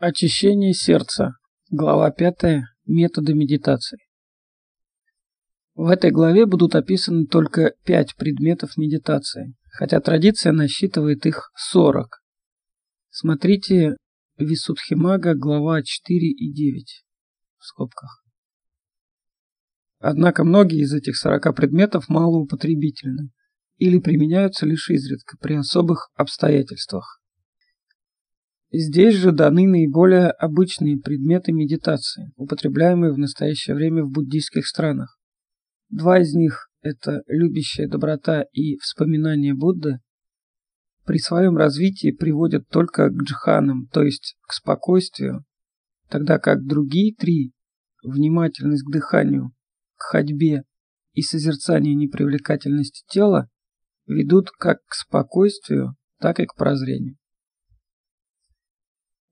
Очищение сердца. Глава 5. Методы медитации. В этой главе будут описаны только 5 предметов медитации, хотя традиция насчитывает их 40. Смотрите Висудхимага, глава 4 и 9 в скобках. Однако многие из этих 40 предметов малоупотребительны или применяются лишь изредка при особых обстоятельствах. Здесь же даны наиболее обычные предметы медитации, употребляемые в настоящее время в буддийских странах. Два из них – это любящая доброта и вспоминание Будды, при своем развитии приводят только к джханам, то есть к спокойствию, тогда как другие три – внимательность к дыханию, к ходьбе и созерцание непривлекательности тела – ведут как к спокойствию, так и к прозрению.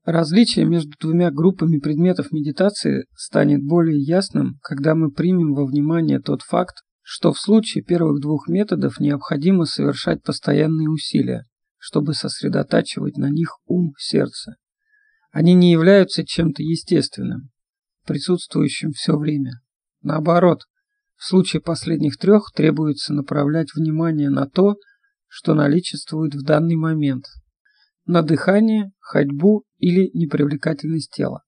Различие между двумя группами предметов медитации станет более ясным, когда мы примем во внимание тот факт, что в случае первых двух методов необходимо совершать постоянные усилия, чтобы сосредотачивать на них ум, сердце. Они не являются чем-то естественным, присутствующим все время. Наоборот, в случае последних трех требуется направлять внимание на то, что наличествует в данный момент – на дыхание, ходьбу или непривлекательность тела.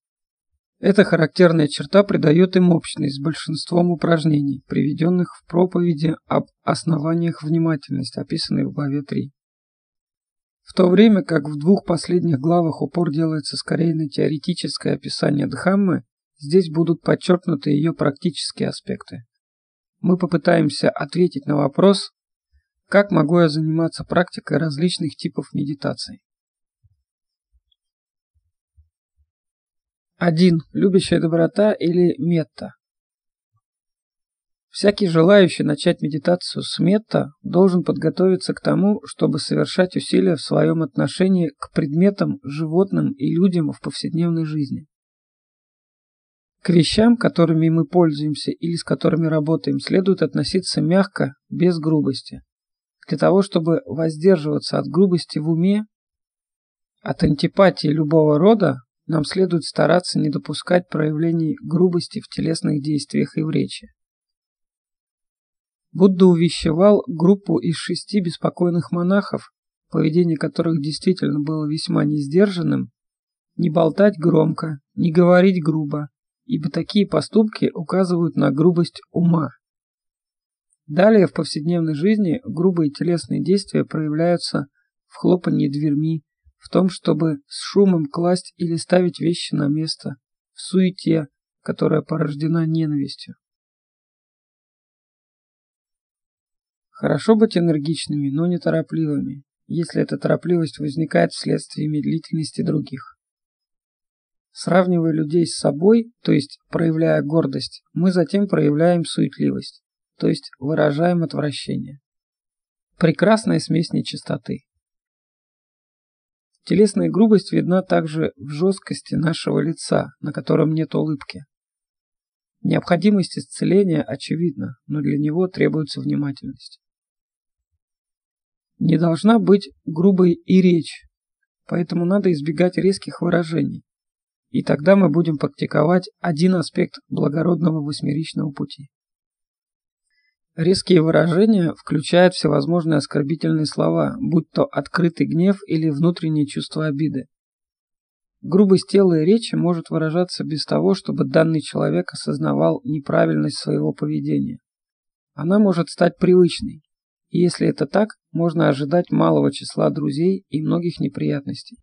Эта характерная черта придает им общность с большинством упражнений, приведенных в проповеди об основаниях внимательности, описанной в главе 3. В то время как в двух последних главах упор делается скорее на теоретическое описание Дхаммы, здесь будут подчеркнуты ее практические аспекты. Мы попытаемся ответить на вопрос, как могу я заниматься практикой различных типов медитаций. 1. Любящая доброта или метта. Всякий желающий начать медитацию с метта должен подготовиться к тому, чтобы совершать усилия в своем отношении к предметам, животным и людям в повседневной жизни. К вещам, которыми мы пользуемся или с которыми работаем, следует относиться мягко, без грубости. Для того, чтобы воздерживаться от грубости в уме, от антипатии любого рода, нам следует стараться не допускать проявлений грубости в телесных действиях и в речи. Будда увещевал группу из шести беспокойных монахов, поведение которых действительно было весьма несдержанным, не болтать громко, не говорить грубо, ибо такие поступки указывают на грубость ума. Далее в повседневной жизни грубые телесные действия проявляются в хлопании дверьми, в том, чтобы с шумом класть или ставить вещи на место, в суете, которая порождена ненавистью. Хорошо быть энергичными, но не торопливыми, если эта торопливость возникает вследствие медлительности других. Сравнивая людей с собой, то есть проявляя гордость, мы затем проявляем суетливость, то есть выражаем отвращение. Прекрасная смесь нечистоты. Телесная грубость видна также в жесткости нашего лица, на котором нет улыбки. Необходимость исцеления очевидна, но для него требуется внимательность. Не должна быть грубой и речь, поэтому надо избегать резких выражений. И тогда мы будем практиковать один аспект благородного восьмеричного пути. Резкие выражения включают всевозможные оскорбительные слова, будь то открытый гнев или внутреннее чувство обиды. Грубость тела и речи может выражаться без того, чтобы данный человек осознавал неправильность своего поведения. Она может стать привычной, и если это так, можно ожидать малого числа друзей и многих неприятностей.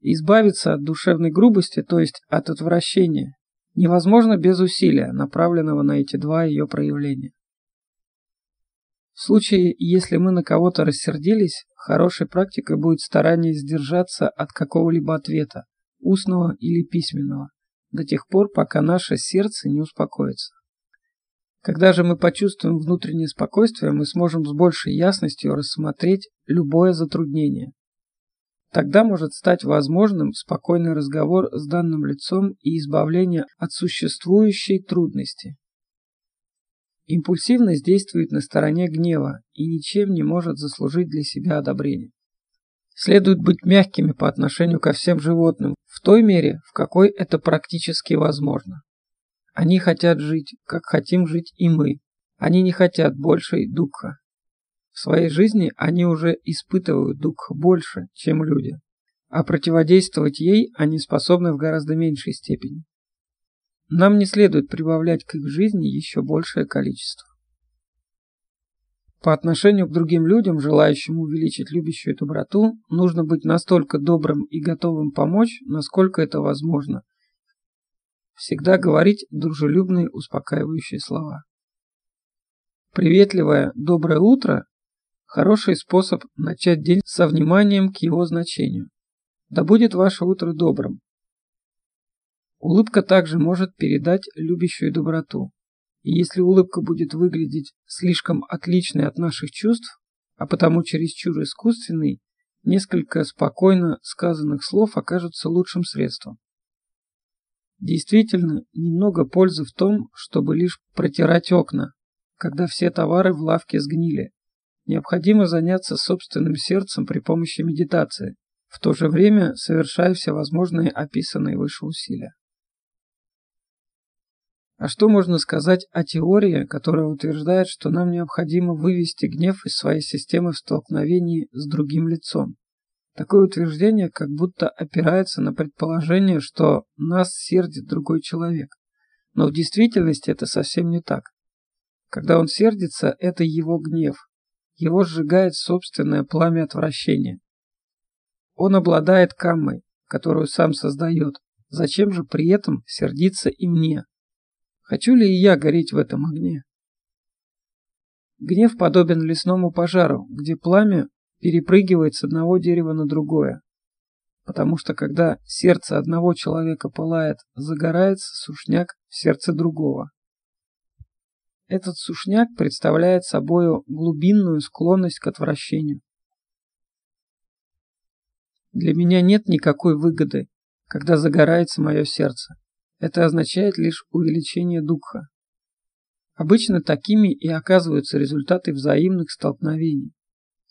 Избавиться от душевной грубости, то есть от отвращения, невозможно без усилия, направленного на эти два ее проявления. В случае, если мы на кого-то рассердились, хорошей практикой будет старание сдержаться от какого-либо ответа, устного или письменного, до тех пор, пока наше сердце не успокоится. Когда же мы почувствуем внутреннее спокойствие, мы сможем с большей ясностью рассмотреть любое затруднение, Тогда может стать возможным спокойный разговор с данным лицом и избавление от существующей трудности. Импульсивность действует на стороне гнева и ничем не может заслужить для себя одобрения. Следует быть мягкими по отношению ко всем животным в той мере, в какой это практически возможно. Они хотят жить, как хотим жить и мы. Они не хотят большей духа. В своей жизни они уже испытывают дух больше, чем люди, а противодействовать ей они способны в гораздо меньшей степени. Нам не следует прибавлять к их жизни еще большее количество. По отношению к другим людям, желающим увеличить любящую доброту, нужно быть настолько добрым и готовым помочь, насколько это возможно. Всегда говорить дружелюбные успокаивающие слова. Приветливое «доброе утро» – хороший способ начать день со вниманием к его значению. Да будет ваше утро добрым. Улыбка также может передать любящую доброту. И если улыбка будет выглядеть слишком отличной от наших чувств, а потому чересчур искусственной, несколько спокойно сказанных слов окажутся лучшим средством. Действительно, немного пользы в том, чтобы лишь протирать окна, когда все товары в лавке сгнили. Необходимо заняться собственным сердцем при помощи медитации, в то же время совершая все возможные описанные выше усилия. А что можно сказать о теории, которая утверждает, что нам необходимо вывести гнев из своей системы в столкновении с другим лицом? Такое утверждение как будто опирается на предположение, что нас сердит другой человек. Но в действительности это совсем не так. Когда он сердится, это его гнев. Его сжигает собственное пламя отвращения. Он обладает каммой, которую сам создает. Зачем же при этом сердиться и мне? Хочу ли и я гореть в этом огне? Гнев подобен лесному пожару, где пламя перепрыгивает с одного дерева на другое. Потому что когда сердце одного человека пылает, загорается сушняк в сердце другого. Этот сушняк представляет собою глубинную склонность к отвращению. Для меня нет никакой выгоды, когда загорается мое сердце. Это означает лишь увеличение духа. Обычно такими и оказываются результаты взаимных столкновений.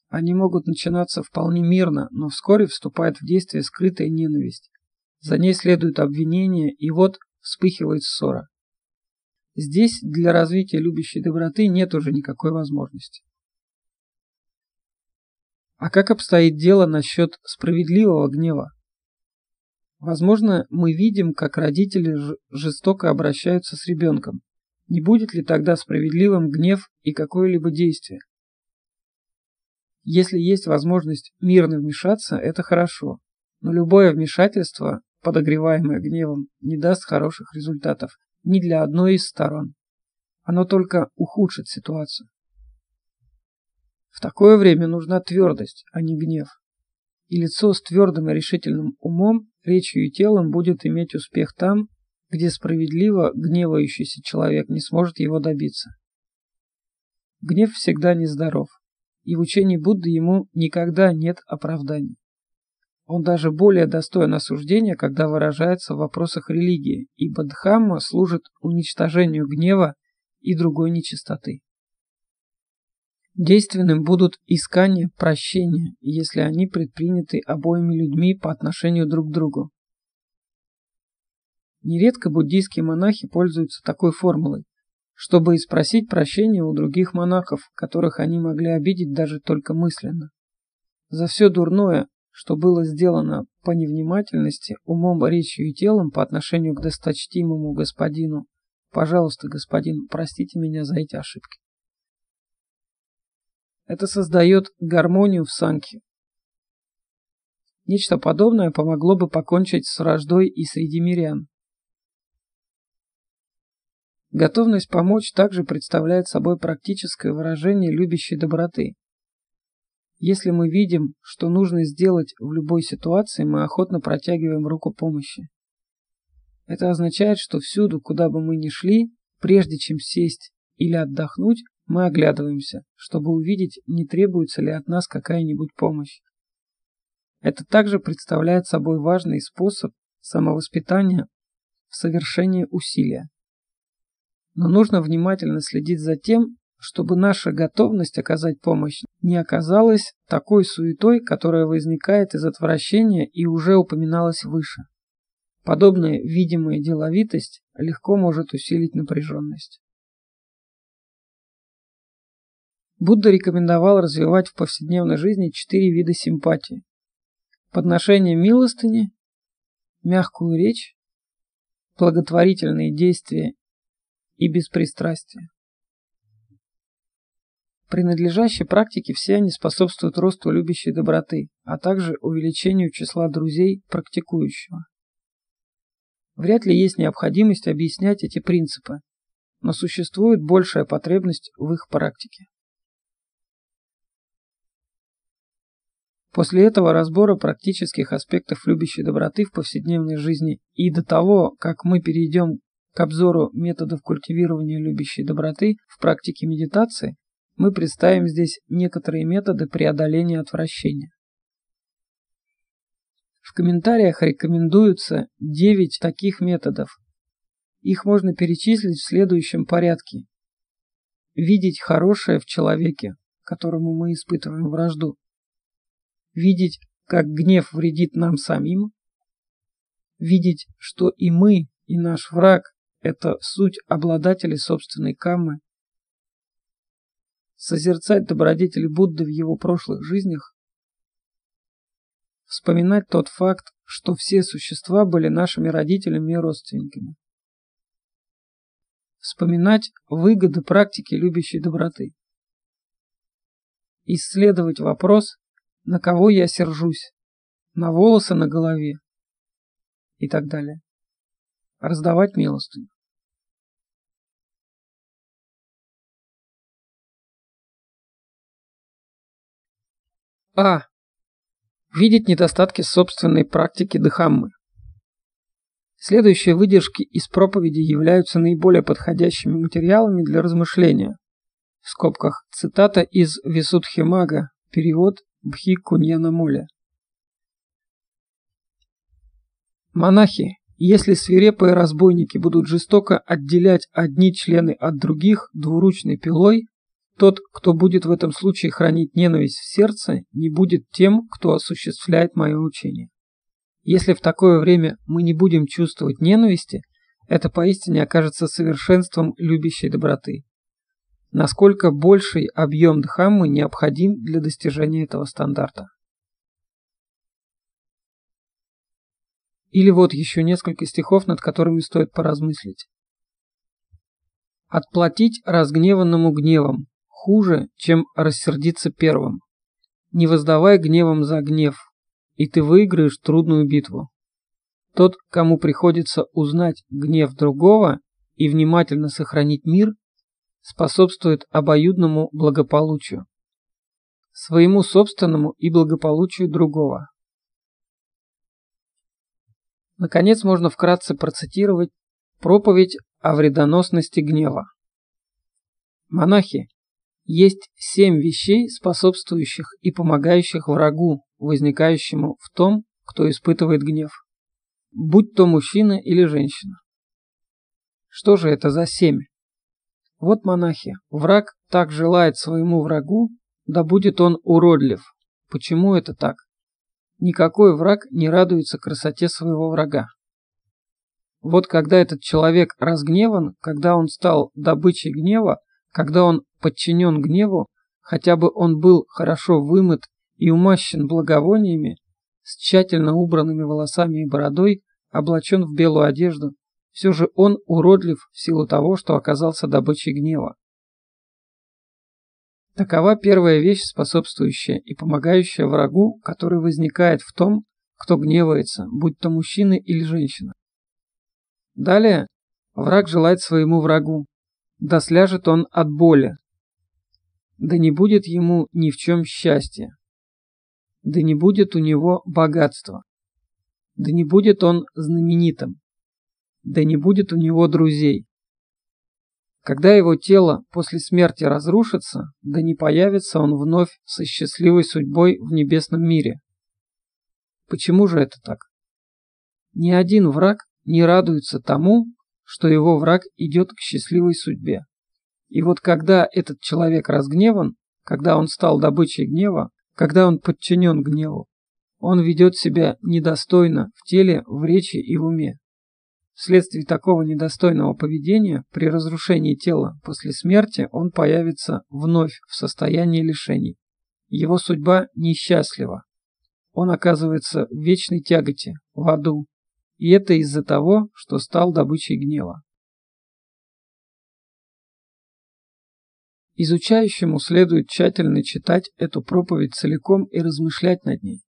Они могут начинаться вполне мирно, но вскоре вступает в действие скрытая ненависть. За ней следует обвинение, и вот вспыхивает ссора. Здесь для развития любящей доброты нет уже никакой возможности. А как обстоит дело насчет справедливого гнева? Возможно, мы видим, как родители жестоко обращаются с ребенком. Не будет ли тогда справедливым гнев и какое-либо действие? Если есть возможность мирно вмешаться, это хорошо. Но любое вмешательство, подогреваемое гневом, не даст хороших результатов ни для одной из сторон. Оно только ухудшит ситуацию. В такое время нужна твердость, а не гнев. И лицо с твердым и решительным умом речью и телом будет иметь успех там, где справедливо гневающийся человек не сможет его добиться. Гнев всегда нездоров, и в учении Будды ему никогда нет оправданий. Он даже более достоин осуждения, когда выражается в вопросах религии, ибо Дхамма служит уничтожению гнева и другой нечистоты. Действенным будут искания прощения, если они предприняты обоими людьми по отношению друг к другу. Нередко буддийские монахи пользуются такой формулой, чтобы и спросить прощения у других монахов, которых они могли обидеть даже только мысленно. За все дурное, что было сделано по невнимательности, умом, речью и телом по отношению к досточтимому господину, пожалуйста, господин, простите меня за эти ошибки. Это создает гармонию в санке. Нечто подобное помогло бы покончить с враждой и среди мирян. Готовность помочь также представляет собой практическое выражение любящей доброты. Если мы видим, что нужно сделать в любой ситуации, мы охотно протягиваем руку помощи. Это означает, что всюду, куда бы мы ни шли, прежде чем сесть или отдохнуть, мы оглядываемся, чтобы увидеть, не требуется ли от нас какая-нибудь помощь. Это также представляет собой важный способ самовоспитания в совершении усилия. Но нужно внимательно следить за тем, чтобы наша готовность оказать помощь не оказалась такой суетой, которая возникает из отвращения и уже упоминалась выше. Подобная видимая деловитость легко может усилить напряженность. Будда рекомендовал развивать в повседневной жизни четыре вида симпатии. Подношение милостыни, мягкую речь, благотворительные действия и беспристрастие. При надлежащей практике все они способствуют росту любящей доброты, а также увеличению числа друзей практикующего. Вряд ли есть необходимость объяснять эти принципы, но существует большая потребность в их практике. После этого разбора практических аспектов любящей доброты в повседневной жизни и до того, как мы перейдем к обзору методов культивирования любящей доброты в практике медитации, мы представим здесь некоторые методы преодоления отвращения. В комментариях рекомендуются 9 таких методов. Их можно перечислить в следующем порядке. Видеть хорошее в человеке, которому мы испытываем вражду видеть, как гнев вредит нам самим, видеть, что и мы, и наш враг – это суть обладатели собственной каммы, созерцать добродетели Будды в его прошлых жизнях, вспоминать тот факт, что все существа были нашими родителями и родственниками, вспоминать выгоды практики любящей доброты, исследовать вопрос, на кого я сержусь, на волосы на голове и так далее. Раздавать милостыню. А. Видеть недостатки собственной практики Дхаммы. Следующие выдержки из проповеди являются наиболее подходящими материалами для размышления. В скобках цитата из Висудхимага, перевод Бхикуньяна Моля. Монахи, если свирепые разбойники будут жестоко отделять одни члены от других двуручной пилой, тот, кто будет в этом случае хранить ненависть в сердце, не будет тем, кто осуществляет мое учение. Если в такое время мы не будем чувствовать ненависти, это поистине окажется совершенством любящей доброты насколько больший объем Дхаммы необходим для достижения этого стандарта. Или вот еще несколько стихов, над которыми стоит поразмыслить. Отплатить разгневанному гневом хуже, чем рассердиться первым. Не воздавай гневом за гнев, и ты выиграешь трудную битву. Тот, кому приходится узнать гнев другого и внимательно сохранить мир, способствует обоюдному благополучию, своему собственному и благополучию другого. Наконец можно вкратце процитировать проповедь о вредоносности гнева. Монахи, есть семь вещей, способствующих и помогающих врагу, возникающему в том, кто испытывает гнев, будь то мужчина или женщина. Что же это за семь? Вот монахи, враг так желает своему врагу, да будет он уродлив. Почему это так? Никакой враг не радуется красоте своего врага. Вот когда этот человек разгневан, когда он стал добычей гнева, когда он подчинен гневу, хотя бы он был хорошо вымыт и умащен благовониями, с тщательно убранными волосами и бородой, облачен в белую одежду, все же он уродлив в силу того, что оказался добычей гнева. Такова первая вещь, способствующая и помогающая врагу, который возникает в том, кто гневается, будь то мужчина или женщина. Далее, враг желает своему врагу, да сляжет он от боли, да не будет ему ни в чем счастья, да не будет у него богатства, да не будет он знаменитым, да не будет у него друзей. Когда его тело после смерти разрушится, да не появится он вновь со счастливой судьбой в небесном мире. Почему же это так? Ни один враг не радуется тому, что его враг идет к счастливой судьбе. И вот когда этот человек разгневан, когда он стал добычей гнева, когда он подчинен гневу, он ведет себя недостойно в теле, в речи и в уме. Вследствие такого недостойного поведения при разрушении тела после смерти он появится вновь в состоянии лишений. Его судьба несчастлива. Он оказывается в вечной тяготе, в аду. И это из-за того, что стал добычей гнева. Изучающему следует тщательно читать эту проповедь целиком и размышлять над ней.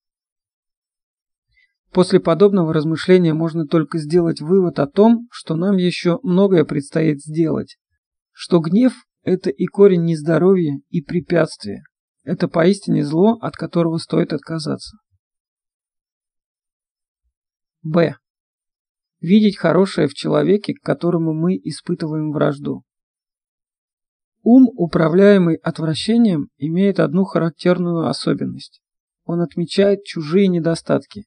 После подобного размышления можно только сделать вывод о том, что нам еще многое предстоит сделать, что гнев – это и корень нездоровья, и препятствие. Это поистине зло, от которого стоит отказаться. Б. Видеть хорошее в человеке, к которому мы испытываем вражду. Ум, управляемый отвращением, имеет одну характерную особенность. Он отмечает чужие недостатки,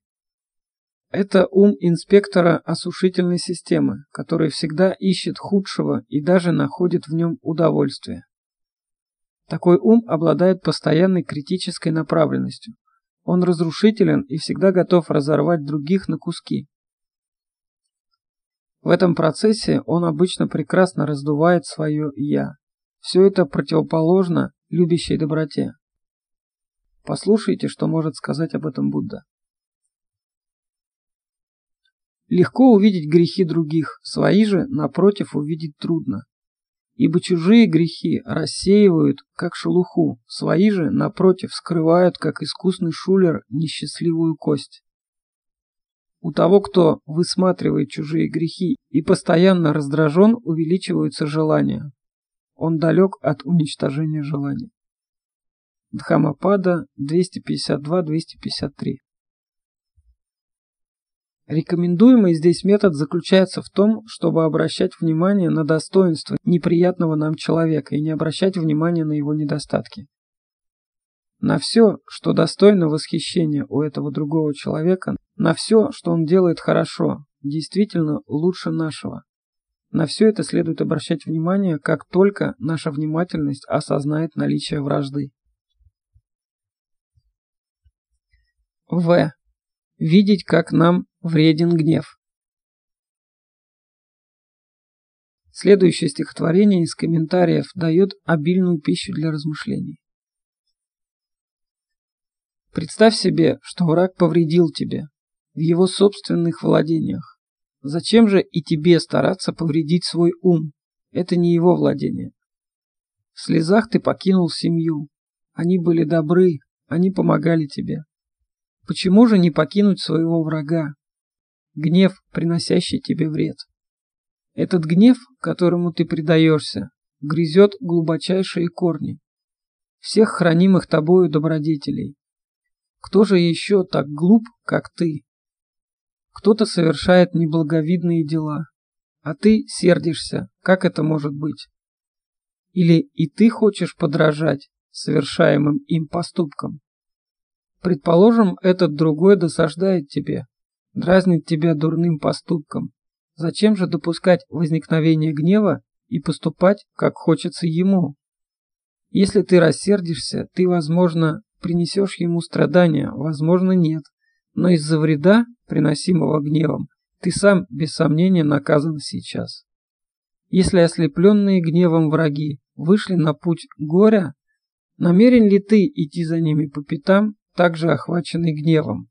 это ум инспектора осушительной системы, который всегда ищет худшего и даже находит в нем удовольствие. Такой ум обладает постоянной критической направленностью. Он разрушителен и всегда готов разорвать других на куски. В этом процессе он обычно прекрасно раздувает свое «я». Все это противоположно любящей доброте. Послушайте, что может сказать об этом Будда. Легко увидеть грехи других, свои же, напротив, увидеть трудно. Ибо чужие грехи рассеивают, как шелуху, свои же, напротив, скрывают, как искусный шулер, несчастливую кость. У того, кто высматривает чужие грехи и постоянно раздражен, увеличиваются желания. Он далек от уничтожения желаний. Дхамапада 252-253 Рекомендуемый здесь метод заключается в том, чтобы обращать внимание на достоинства неприятного нам человека и не обращать внимания на его недостатки. На все, что достойно восхищения у этого другого человека, на все, что он делает хорошо, действительно лучше нашего. На все это следует обращать внимание, как только наша внимательность осознает наличие вражды. В. Видеть, как нам Вреден гнев. Следующее стихотворение из комментариев дает обильную пищу для размышлений. Представь себе, что враг повредил тебе в его собственных владениях. Зачем же и тебе стараться повредить свой ум? Это не его владение. В слезах ты покинул семью. Они были добры, они помогали тебе. Почему же не покинуть своего врага, гнев, приносящий тебе вред. Этот гнев, которому ты предаешься, грызет глубочайшие корни всех хранимых тобою добродетелей. Кто же еще так глуп, как ты? Кто-то совершает неблаговидные дела, а ты сердишься, как это может быть? Или и ты хочешь подражать совершаемым им поступкам? Предположим, этот другой досаждает тебе, дразнит тебя дурным поступком. Зачем же допускать возникновение гнева и поступать, как хочется ему? Если ты рассердишься, ты, возможно, принесешь ему страдания, возможно, нет. Но из-за вреда, приносимого гневом, ты сам, без сомнения, наказан сейчас. Если ослепленные гневом враги вышли на путь горя, намерен ли ты идти за ними по пятам, также охваченный гневом?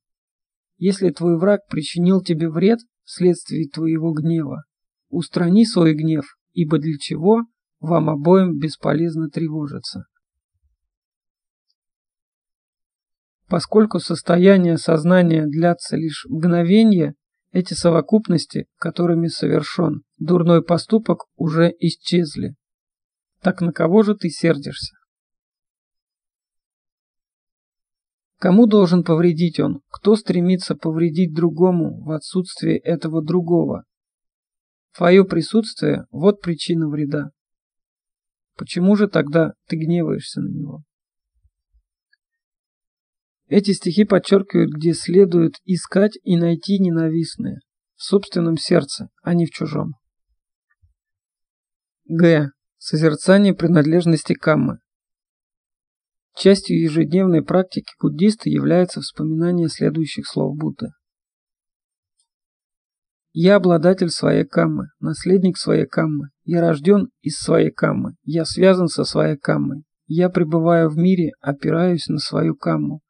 Если твой враг причинил тебе вред вследствие твоего гнева, устрани свой гнев, ибо для чего вам обоим бесполезно тревожиться. Поскольку состояние сознания длятся лишь мгновение, эти совокупности, которыми совершен дурной поступок, уже исчезли. Так на кого же ты сердишься? Кому должен повредить он? Кто стремится повредить другому в отсутствие этого другого? Твое присутствие – вот причина вреда. Почему же тогда ты гневаешься на него? Эти стихи подчеркивают, где следует искать и найти ненавистное в собственном сердце, а не в чужом. Г. Созерцание принадлежности каммы. Частью ежедневной практики буддиста является вспоминание следующих слов Будды. Я обладатель своей каммы, наследник своей каммы. Я рожден из своей каммы. Я связан со своей каммой. Я пребываю в мире, опираюсь на свою камму.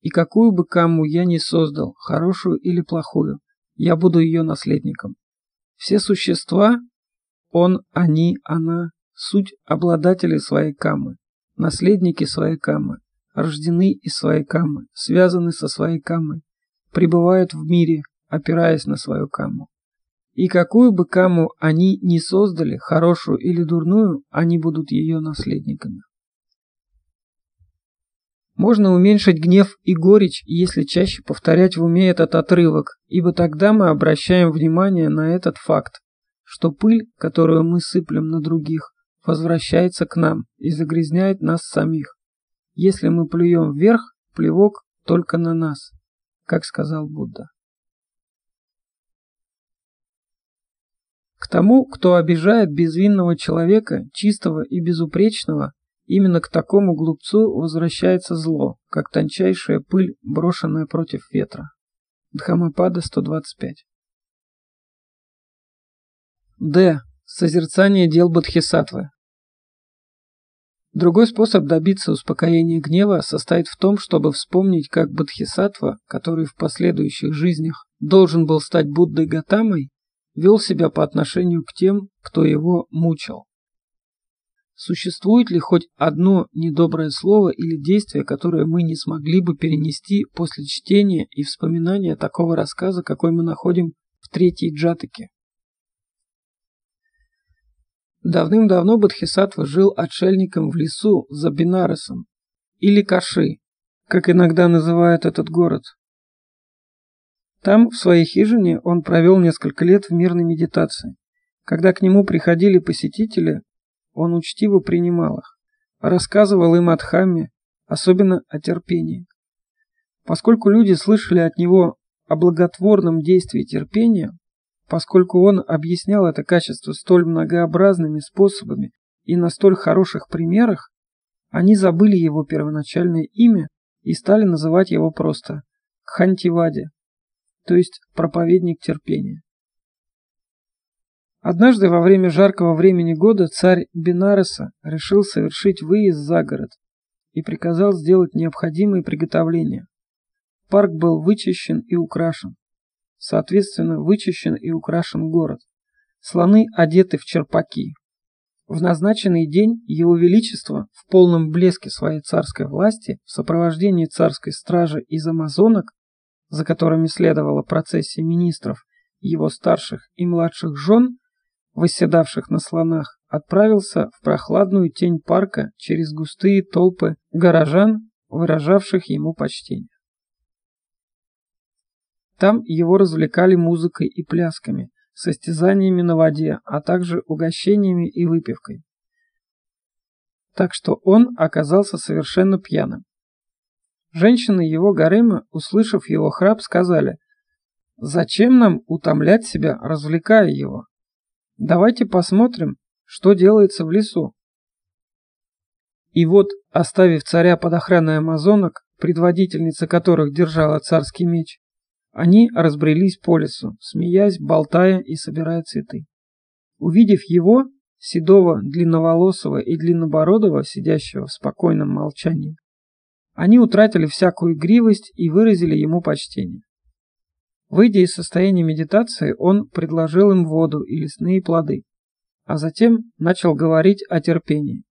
И какую бы камму я ни создал, хорошую или плохую, я буду ее наследником. Все существа, он, они, она, суть обладатели своей каммы, наследники своей каммы, рождены из своей каммы, связаны со своей каммой, пребывают в мире, опираясь на свою камму. И какую бы камму они ни создали, хорошую или дурную, они будут ее наследниками. Можно уменьшить гнев и горечь, если чаще повторять в уме этот отрывок, ибо тогда мы обращаем внимание на этот факт, что пыль, которую мы сыплем на других, возвращается к нам и загрязняет нас самих. Если мы плюем вверх, плевок только на нас, как сказал Будда. К тому, кто обижает безвинного человека, чистого и безупречного, Именно к такому глупцу возвращается зло, как тончайшая пыль, брошенная против ветра. Дхамапада 125. Д. Созерцание дел Бодхисаттвы. Другой способ добиться успокоения гнева состоит в том, чтобы вспомнить, как Бодхисаттва, который в последующих жизнях должен был стать Буддой Гатамой, вел себя по отношению к тем, кто его мучил. Существует ли хоть одно недоброе слово или действие, которое мы не смогли бы перенести после чтения и вспоминания такого рассказа, какой мы находим в третьей джатаке? Давным-давно Бодхисаттва жил отшельником в лесу за Бинаресом, или Каши, как иногда называют этот город. Там, в своей хижине, он провел несколько лет в мирной медитации. Когда к нему приходили посетители, он учтиво принимал их, рассказывал им о Дхамме, особенно о терпении. Поскольку люди слышали от него о благотворном действии терпения, поскольку он объяснял это качество столь многообразными способами и на столь хороших примерах, они забыли его первоначальное имя и стали называть его просто Хантивади, то есть проповедник терпения. Однажды во время жаркого времени года царь Бенареса решил совершить выезд за город и приказал сделать необходимые приготовления. Парк был вычищен и украшен. Соответственно, вычищен и украшен город. Слоны одеты в черпаки. В назначенный день Его Величество в полном блеске своей царской власти в сопровождении царской стражи из амазонок, за которыми следовала процессия министров, его старших и младших жен, восседавших на слонах, отправился в прохладную тень парка через густые толпы горожан, выражавших ему почтение. Там его развлекали музыкой и плясками, состязаниями на воде, а также угощениями и выпивкой. Так что он оказался совершенно пьяным. Женщины его гарема, услышав его храп, сказали, «Зачем нам утомлять себя, развлекая его? Давайте посмотрим, что делается в лесу. И вот, оставив царя под охраной амазонок, предводительница которых держала царский меч, они разбрелись по лесу, смеясь, болтая и собирая цветы. Увидев его, седого, длинноволосого и длиннобородого, сидящего в спокойном молчании, они утратили всякую игривость и выразили ему почтение. Выйдя из состояния медитации, он предложил им воду и лесные плоды, а затем начал говорить о терпении.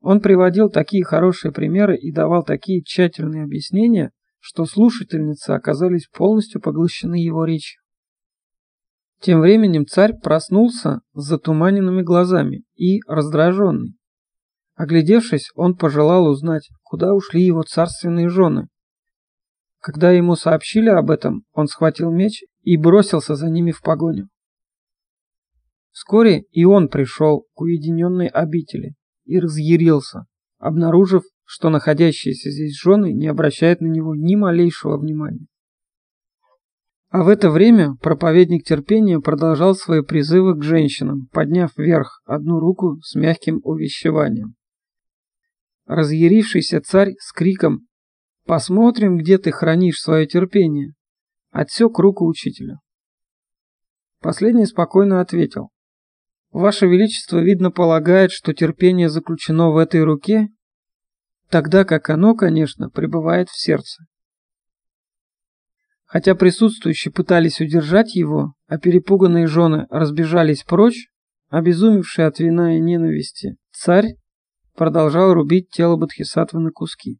Он приводил такие хорошие примеры и давал такие тщательные объяснения, что слушательницы оказались полностью поглощены его речью. Тем временем царь проснулся с затуманенными глазами и раздраженный. Оглядевшись, он пожелал узнать, куда ушли его царственные жены, когда ему сообщили об этом, он схватил меч и бросился за ними в погоню. Вскоре и он пришел к уединенной обители и разъярился, обнаружив, что находящиеся здесь жены не обращают на него ни малейшего внимания. А в это время проповедник терпения продолжал свои призывы к женщинам, подняв вверх одну руку с мягким увещеванием. Разъярившийся царь с криком «Посмотрим, где ты хранишь свое терпение!» отсек руку учителя. Последний спокойно ответил. «Ваше Величество, видно, полагает, что терпение заключено в этой руке, тогда как оно, конечно, пребывает в сердце. Хотя присутствующие пытались удержать его, а перепуганные жены разбежались прочь, обезумевший от вина и ненависти, царь продолжал рубить тело Бодхисаттвы на куски,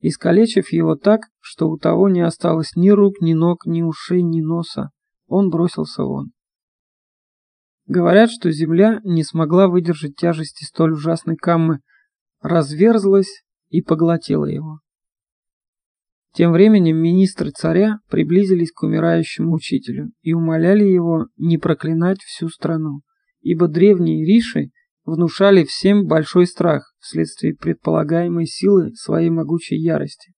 искалечив его так, что у того не осталось ни рук, ни ног, ни ушей, ни носа. Он бросился вон. Говорят, что земля не смогла выдержать тяжести столь ужасной каммы, разверзлась и поглотила его. Тем временем министры царя приблизились к умирающему учителю и умоляли его не проклинать всю страну, ибо древние риши внушали всем большой страх вследствие предполагаемой силы своей могучей ярости,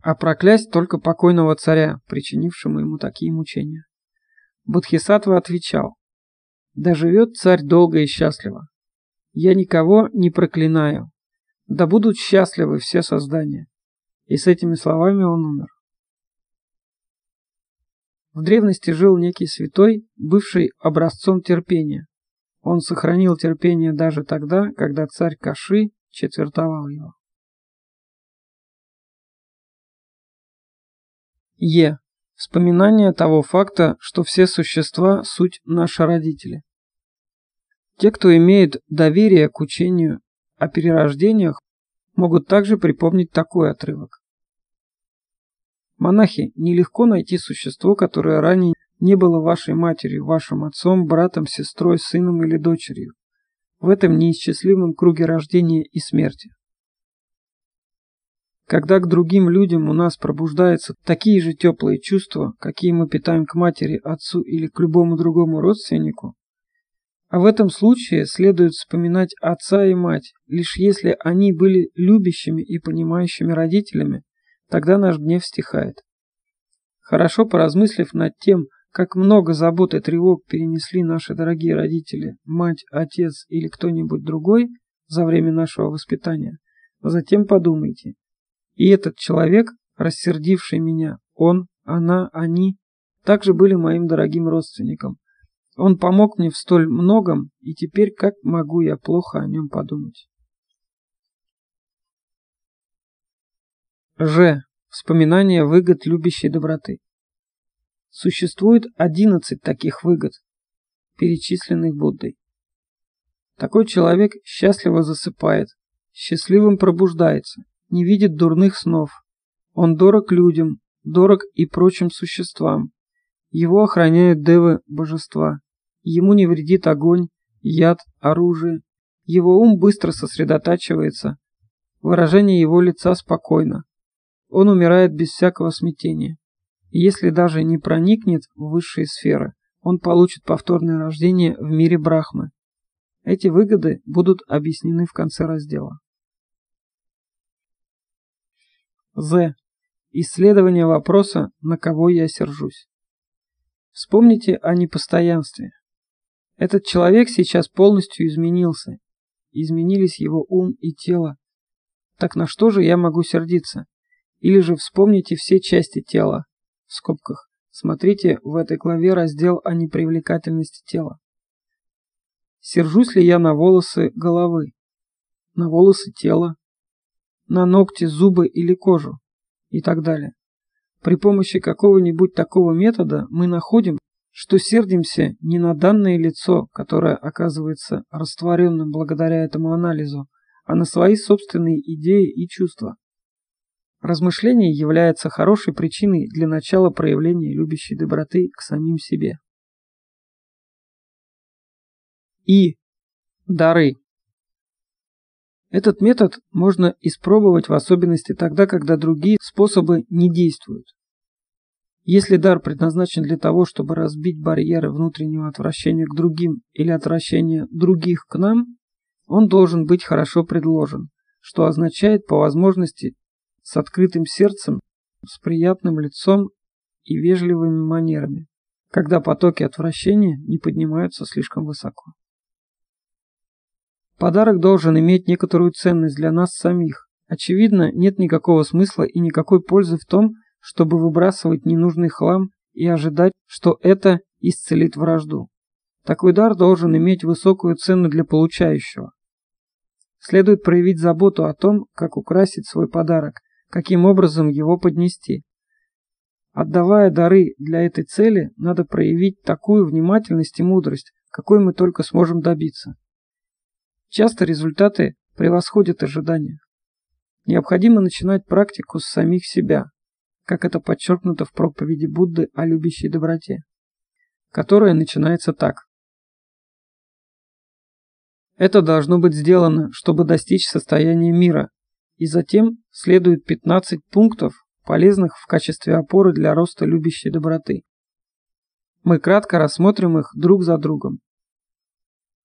а проклясть только покойного царя, причинившему ему такие мучения. Бодхисаттва отвечал, «Да живет царь долго и счастливо. Я никого не проклинаю. Да будут счастливы все создания. И с этими словами он умер. В древности жил некий святой, бывший образцом терпения. Он сохранил терпение даже тогда, когда царь Каши четвертовал его. Е. Вспоминание того факта, что все существа – суть наши родители. Те, кто имеет доверие к учению о перерождениях, могут также припомнить такой отрывок. Монахи, нелегко найти существо, которое ранее не было вашей матерью, вашим отцом, братом, сестрой, сыном или дочерью, в этом неисчислимом круге рождения и смерти. Когда к другим людям у нас пробуждаются такие же теплые чувства, какие мы питаем к матери, отцу или к любому другому родственнику, а в этом случае следует вспоминать отца и мать, лишь если они были любящими и понимающими родителями, тогда наш гнев стихает. Хорошо поразмыслив над тем, как много забот и тревог перенесли наши дорогие родители, мать, отец или кто-нибудь другой за время нашего воспитания, затем подумайте. И этот человек, рассердивший меня, он, она, они, также были моим дорогим родственником, он помог мне в столь многом, и теперь как могу я плохо о нем подумать? Ж. Вспоминание выгод любящей доброты. Существует 11 таких выгод, перечисленных Буддой. Такой человек счастливо засыпает, счастливым пробуждается, не видит дурных снов. Он дорог людям, дорог и прочим существам. Его охраняют девы божества. Ему не вредит огонь, яд, оружие. Его ум быстро сосредотачивается. Выражение его лица спокойно. Он умирает без всякого смятения. Если даже не проникнет в высшие сферы, он получит повторное рождение в мире Брахмы. Эти выгоды будут объяснены в конце раздела. З. Исследование вопроса «На кого я сержусь?». Вспомните о непостоянстве. Этот человек сейчас полностью изменился. Изменились его ум и тело. Так на что же я могу сердиться? Или же вспомните все части тела. В скобках. Смотрите в этой главе раздел о непривлекательности тела. Сержусь ли я на волосы головы? На волосы тела? На ногти, зубы или кожу? И так далее. При помощи какого-нибудь такого метода мы находим, что сердимся не на данное лицо, которое оказывается растворенным благодаря этому анализу, а на свои собственные идеи и чувства. Размышление является хорошей причиной для начала проявления любящей доброты к самим себе. И дары. Этот метод можно испробовать в особенности тогда, когда другие способы не действуют. Если дар предназначен для того, чтобы разбить барьеры внутреннего отвращения к другим или отвращения других к нам, он должен быть хорошо предложен, что означает по возможности с открытым сердцем, с приятным лицом и вежливыми манерами, когда потоки отвращения не поднимаются слишком высоко. Подарок должен иметь некоторую ценность для нас самих. Очевидно, нет никакого смысла и никакой пользы в том, чтобы выбрасывать ненужный хлам и ожидать, что это исцелит вражду. Такой дар должен иметь высокую цену для получающего. Следует проявить заботу о том, как украсить свой подарок, каким образом его поднести. Отдавая дары для этой цели, надо проявить такую внимательность и мудрость, какой мы только сможем добиться. Часто результаты превосходят ожидания. Необходимо начинать практику с самих себя, как это подчеркнуто в проповеди Будды о любящей доброте, которая начинается так. Это должно быть сделано, чтобы достичь состояния мира, и затем следует 15 пунктов, полезных в качестве опоры для роста любящей доброты. Мы кратко рассмотрим их друг за другом.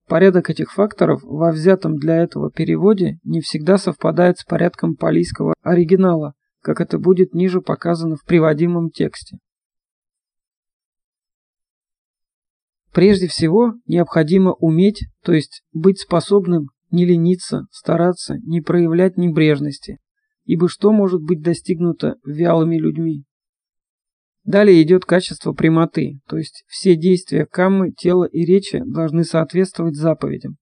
Порядок этих факторов во взятом для этого переводе не всегда совпадает с порядком палийского оригинала, как это будет ниже показано в приводимом тексте. Прежде всего, необходимо уметь, то есть быть способным не лениться, стараться, не проявлять небрежности, ибо что может быть достигнуто вялыми людьми? Далее идет качество прямоты, то есть все действия каммы, тела и речи должны соответствовать заповедям.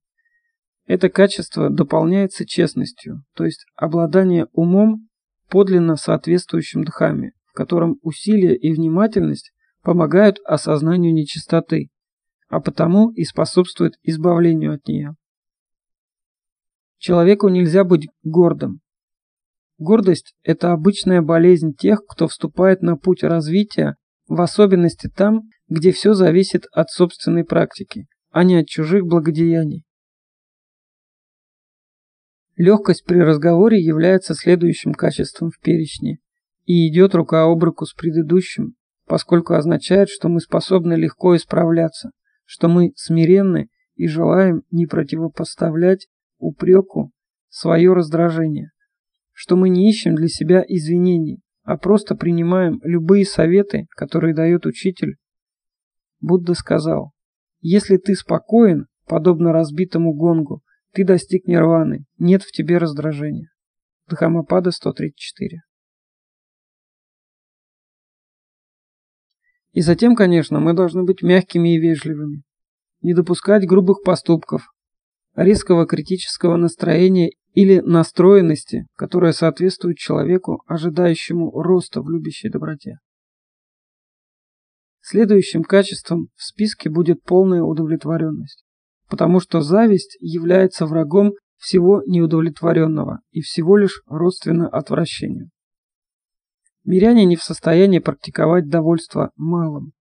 Это качество дополняется честностью, то есть обладание умом, подлинно соответствующим дхамме, в котором усилия и внимательность помогают осознанию нечистоты, а потому и способствуют избавлению от нее. Человеку нельзя быть гордым. Гордость – это обычная болезнь тех, кто вступает на путь развития, в особенности там, где все зависит от собственной практики, а не от чужих благодеяний. Легкость при разговоре является следующим качеством в перечне и идет рука об руку с предыдущим, поскольку означает, что мы способны легко исправляться, что мы смиренны и желаем не противопоставлять упреку свое раздражение, что мы не ищем для себя извинений, а просто принимаем любые советы, которые дает учитель. Будда сказал, если ты спокоен, подобно разбитому гонгу, ты достиг нирваны, нет в тебе раздражения. Дхамапада 134. И затем, конечно, мы должны быть мягкими и вежливыми, не допускать грубых поступков, резкого критического настроения или настроенности, которая соответствует человеку, ожидающему роста в любящей доброте. Следующим качеством в списке будет полная удовлетворенность, потому что зависть является врагом всего неудовлетворенного и всего лишь родственно отвращению. Миряне не в состоянии практиковать довольство малым,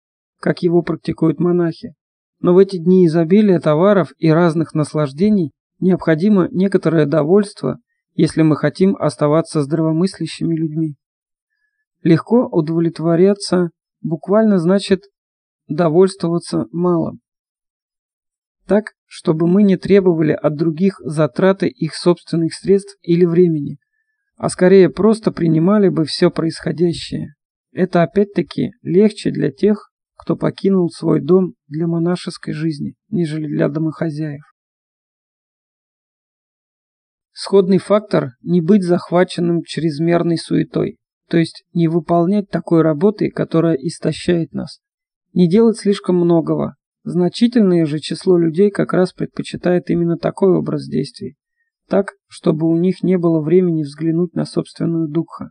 как его практикуют монахи, но в эти дни изобилия товаров и разных наслаждений необходимо некоторое довольство, если мы хотим оставаться здравомыслящими людьми. Легко удовлетворяться буквально значит довольствоваться малым. Так, чтобы мы не требовали от других затраты их собственных средств или времени, а скорее просто принимали бы все происходящее. Это опять-таки легче для тех, кто покинул свой дом для монашеской жизни, нежели для домохозяев. Сходный фактор – не быть захваченным чрезмерной суетой, то есть не выполнять такой работы, которая истощает нас, не делать слишком многого. Значительное же число людей как раз предпочитает именно такой образ действий, так, чтобы у них не было времени взглянуть на собственную духа.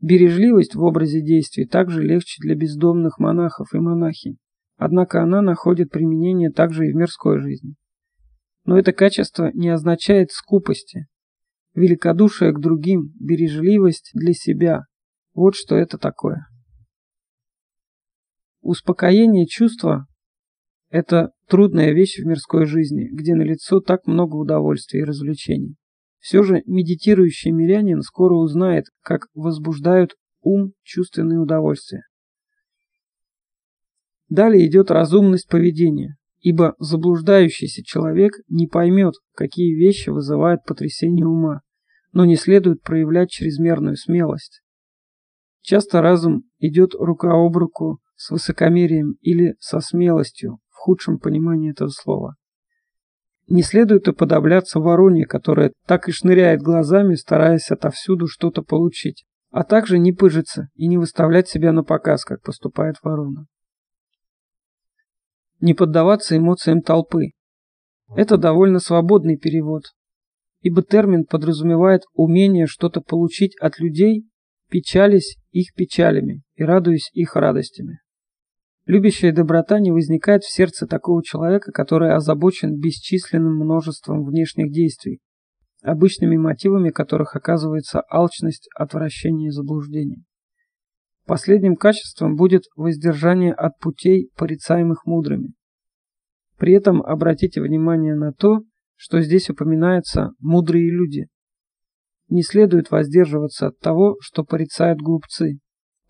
Бережливость в образе действий также легче для бездомных монахов и монахинь, однако она находит применение также и в мирской жизни. Но это качество не означает скупости. Великодушие к другим, бережливость для себя – вот что это такое. Успокоение чувства – это трудная вещь в мирской жизни, где налицо так много удовольствия и развлечений. Все же медитирующий мирянин скоро узнает, как возбуждают ум чувственные удовольствия. Далее идет разумность поведения, ибо заблуждающийся человек не поймет, какие вещи вызывают потрясение ума, но не следует проявлять чрезмерную смелость. Часто разум идет рука об руку с высокомерием или со смелостью, в худшем понимании этого слова. Не следует уподобляться вороне, которая так и шныряет глазами, стараясь отовсюду что-то получить, а также не пыжиться и не выставлять себя на показ, как поступает ворона. Не поддаваться эмоциям толпы. Это довольно свободный перевод, ибо термин подразумевает умение что-то получить от людей, печались их печалями и радуясь их радостями. Любящая доброта не возникает в сердце такого человека, который озабочен бесчисленным множеством внешних действий, обычными мотивами которых оказывается алчность, отвращение и заблуждение. Последним качеством будет воздержание от путей, порицаемых мудрыми. При этом обратите внимание на то, что здесь упоминаются мудрые люди. Не следует воздерживаться от того, что порицают глупцы,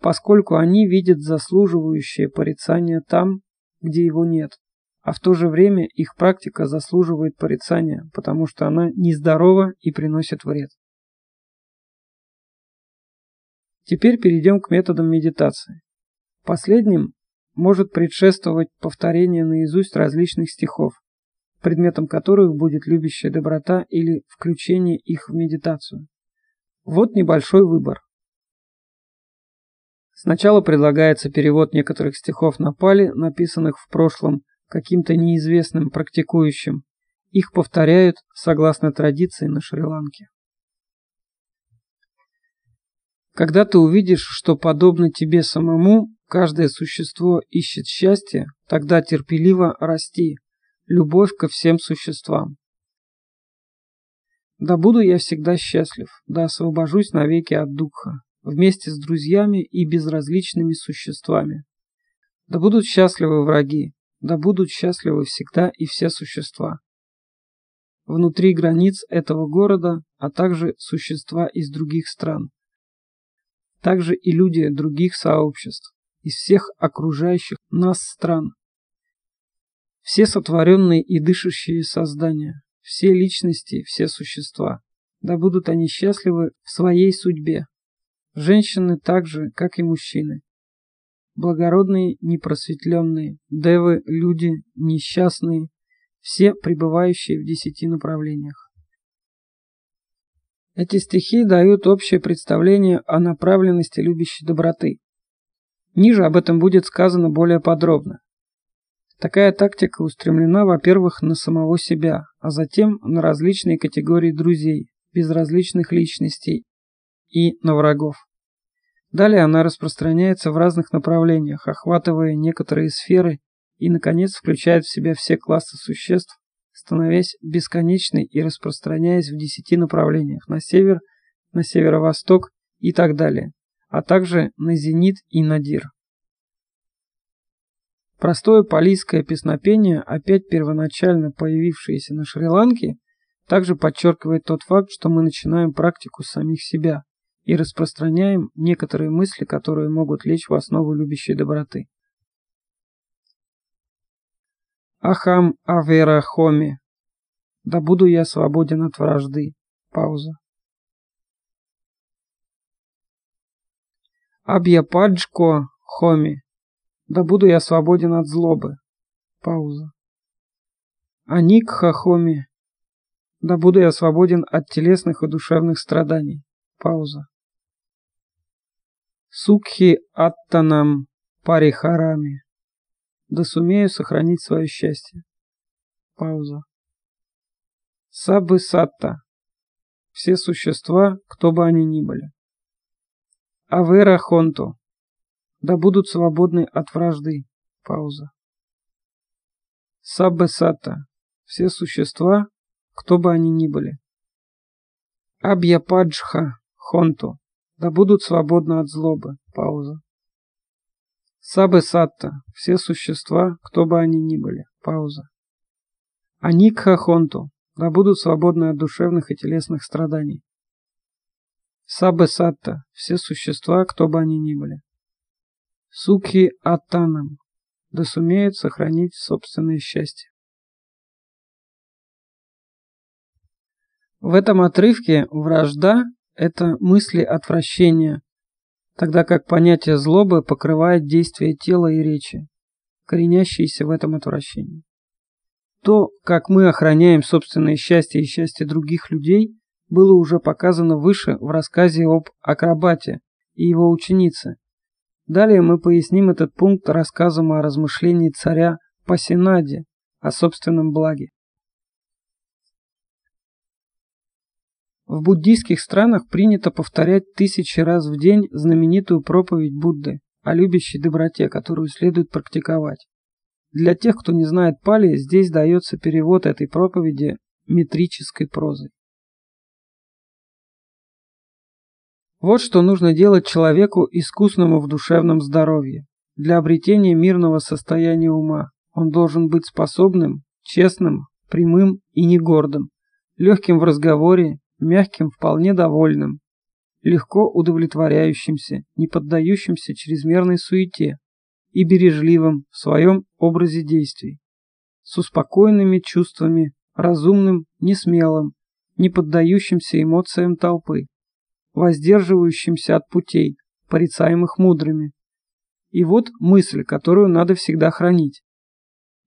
поскольку они видят заслуживающее порицание там, где его нет, а в то же время их практика заслуживает порицания, потому что она нездорова и приносит вред. Теперь перейдем к методам медитации. Последним может предшествовать повторение наизусть различных стихов, предметом которых будет любящая доброта или включение их в медитацию. Вот небольшой выбор. Сначала предлагается перевод некоторых стихов на пали, написанных в прошлом каким-то неизвестным практикующим. Их повторяют согласно традиции на Шри-Ланке. Когда ты увидишь, что подобно тебе самому, каждое существо ищет счастье, тогда терпеливо расти, любовь ко всем существам. Да буду я всегда счастлив, да освобожусь навеки от духа, вместе с друзьями и безразличными существами. Да будут счастливы враги, да будут счастливы всегда и все существа. Внутри границ этого города, а также существа из других стран. Также и люди других сообществ, из всех окружающих нас стран. Все сотворенные и дышащие создания, все личности, все существа. Да будут они счастливы в своей судьбе. Женщины так же, как и мужчины. Благородные, непросветленные, девы, люди, несчастные, все пребывающие в десяти направлениях. Эти стихи дают общее представление о направленности любящей доброты. Ниже об этом будет сказано более подробно. Такая тактика устремлена, во-первых, на самого себя, а затем на различные категории друзей, безразличных личностей и на врагов. Далее она распространяется в разных направлениях, охватывая некоторые сферы и, наконец, включает в себя все классы существ, становясь бесконечной и распространяясь в десяти направлениях на север, на северо-восток и так далее, а также на зенит и надир. Простое палийское песнопение, опять первоначально появившееся на Шри-Ланке, также подчеркивает тот факт, что мы начинаем практику самих себя и распространяем некоторые мысли, которые могут лечь в основу любящей доброты. Ахам Авера Хоми. Да буду я свободен от вражды. Пауза. Абьяпаджко Хоми. Да буду я свободен от злобы. Пауза. Аник хахоми. Да буду я свободен от телесных и душевных страданий. Пауза. Сукхи аттанам парихарами. Да сумею сохранить свое счастье. Пауза. Сабы сатта. Все существа, кто бы они ни были. Авера хонту да будут свободны от вражды. Пауза. Саббе сатта. Все существа, кто бы они ни были. Абьяпаджха хонту. Да будут свободны от злобы. Пауза. Сабе сатта. Все существа, кто бы они ни были. Пауза. Аникха хонту. Да будут свободны от душевных и телесных страданий. Сабе сатта. Все существа, кто бы они ни были. Сукхи Атанам, да сумеют сохранить собственное счастье. В этом отрывке вражда – это мысли отвращения, тогда как понятие злобы покрывает действие тела и речи, коренящиеся в этом отвращении. То, как мы охраняем собственное счастье и счастье других людей, было уже показано выше в рассказе об акробате и его ученице. Далее мы поясним этот пункт рассказом о размышлении царя Пасинаде о собственном благе. В буддийских странах принято повторять тысячи раз в день знаменитую проповедь Будды о любящей доброте, которую следует практиковать. Для тех, кто не знает пали, здесь дается перевод этой проповеди метрической прозой. Вот что нужно делать человеку, искусному в душевном здоровье. Для обретения мирного состояния ума он должен быть способным, честным, прямым и не гордым, легким в разговоре, мягким, вполне довольным, легко удовлетворяющимся, не поддающимся чрезмерной суете и бережливым в своем образе действий, с успокоенными чувствами, разумным, несмелым, не поддающимся эмоциям толпы, воздерживающимся от путей, порицаемых мудрыми. И вот мысль, которую надо всегда хранить.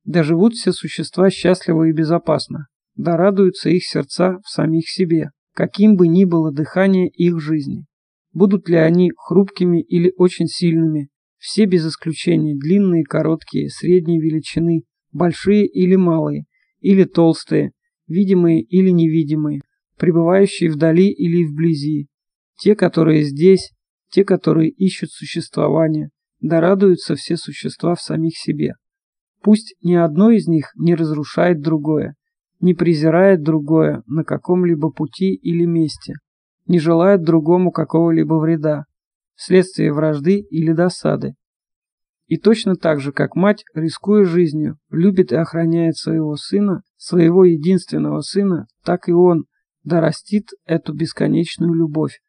Да живут все существа счастливо и безопасно, да радуются их сердца в самих себе каким бы ни было дыхание их жизни. Будут ли они хрупкими или очень сильными, все без исключения длинные, короткие, средней величины, большие или малые, или толстые, видимые или невидимые, пребывающие вдали или вблизи, те, которые здесь, те, которые ищут существования, да радуются все существа в самих себе. Пусть ни одно из них не разрушает другое, не презирает другое на каком-либо пути или месте, не желает другому какого-либо вреда, вследствие вражды или досады. И точно так же, как мать, рискуя жизнью, любит и охраняет своего сына, своего единственного сына, так и он дорастит эту бесконечную любовь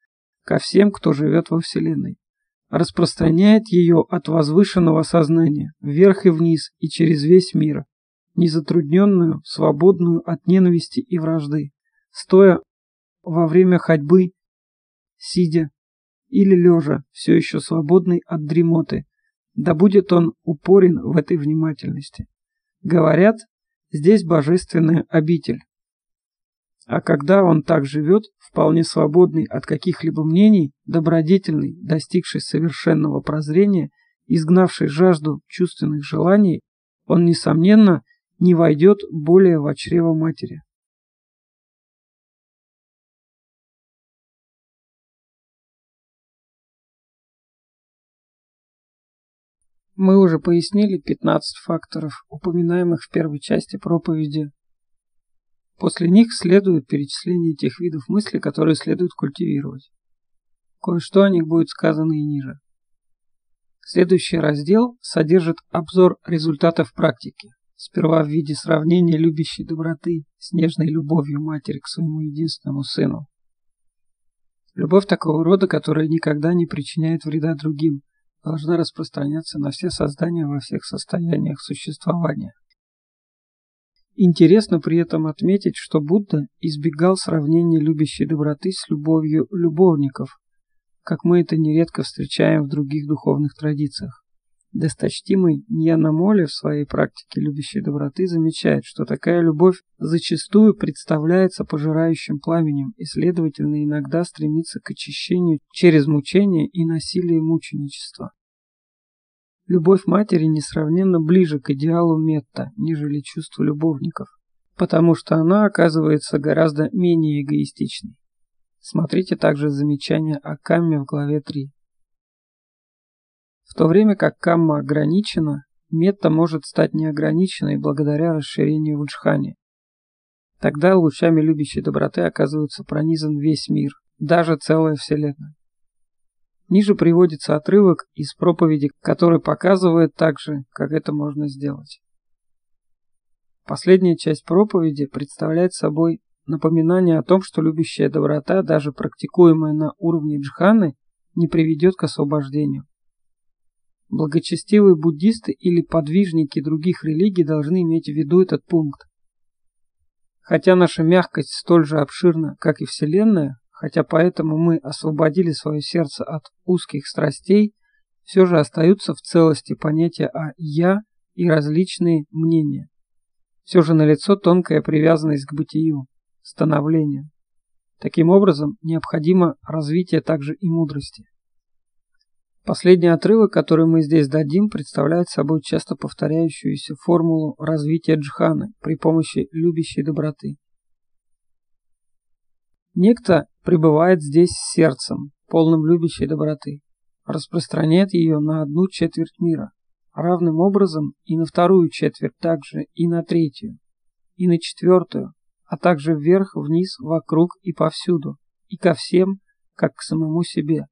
ко всем, кто живет во Вселенной. Распространяет ее от возвышенного сознания вверх и вниз и через весь мир, незатрудненную, свободную от ненависти и вражды, стоя во время ходьбы, сидя или лежа, все еще свободный от дремоты, да будет он упорен в этой внимательности. Говорят, здесь божественная обитель. А когда он так живет, вполне свободный от каких-либо мнений, добродетельный, достигший совершенного прозрения, изгнавший жажду чувственных желаний, он, несомненно, не войдет более в чрево матери. Мы уже пояснили 15 факторов, упоминаемых в первой части проповеди. После них следует перечисление тех видов мысли, которые следует культивировать. Кое-что о них будет сказано и ниже. Следующий раздел содержит обзор результатов практики сперва в виде сравнения любящей доброты с нежной любовью матери к своему единственному сыну. Любовь такого рода, которая никогда не причиняет вреда другим, должна распространяться на все создания во всех состояниях существования. Интересно при этом отметить, что Будда избегал сравнения любящей доброты с любовью любовников, как мы это нередко встречаем в других духовных традициях. Досточтимый Ньянамоли в своей практике любящей доброты замечает, что такая любовь зачастую представляется пожирающим пламенем и, следовательно, иногда стремится к очищению через мучение и насилие мученичества. Любовь матери несравненно ближе к идеалу метта, нежели чувство любовников, потому что она оказывается гораздо менее эгоистичной. Смотрите также замечание о Камме в главе 3. В то время как камма ограничена, метта может стать неограниченной благодаря расширению в джхане. Тогда лучами любящей доброты оказывается пронизан весь мир, даже целая вселенная. Ниже приводится отрывок из проповеди, который показывает также, как это можно сделать. Последняя часть проповеди представляет собой напоминание о том, что любящая доброта, даже практикуемая на уровне джханы, не приведет к освобождению. Благочестивые буддисты или подвижники других религий должны иметь в виду этот пункт. Хотя наша мягкость столь же обширна, как и Вселенная, хотя поэтому мы освободили свое сердце от узких страстей, все же остаются в целости понятия о «я» и различные мнения. Все же налицо тонкая привязанность к бытию, становлению. Таким образом, необходимо развитие также и мудрости. Последний отрывок, который мы здесь дадим, представляет собой часто повторяющуюся формулу развития джханы при помощи любящей доброты. Некто пребывает здесь сердцем, полным любящей доброты, распространяет ее на одну четверть мира, равным образом и на вторую четверть также, и на третью, и на четвертую, а также вверх, вниз, вокруг и повсюду, и ко всем, как к самому себе.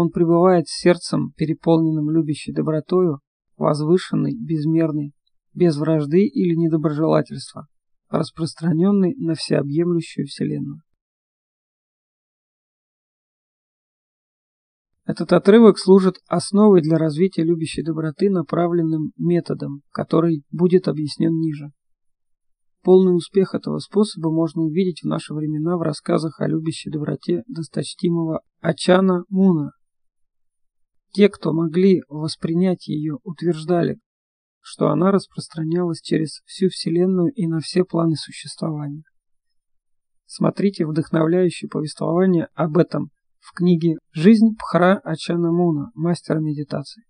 Он пребывает сердцем, переполненным любящей добротою, возвышенной, безмерной, без вражды или недоброжелательства, распространенной на всеобъемлющую Вселенную. Этот отрывок служит основой для развития любящей доброты направленным методом, который будет объяснен ниже. Полный успех этого способа можно увидеть в наши времена в рассказах о любящей доброте досточтимого Ачана Муна. Те, кто могли воспринять ее, утверждали, что она распространялась через всю Вселенную и на все планы существования. Смотрите вдохновляющее повествование об этом в книге «Жизнь Пхара Ачана Муна. Мастера медитации».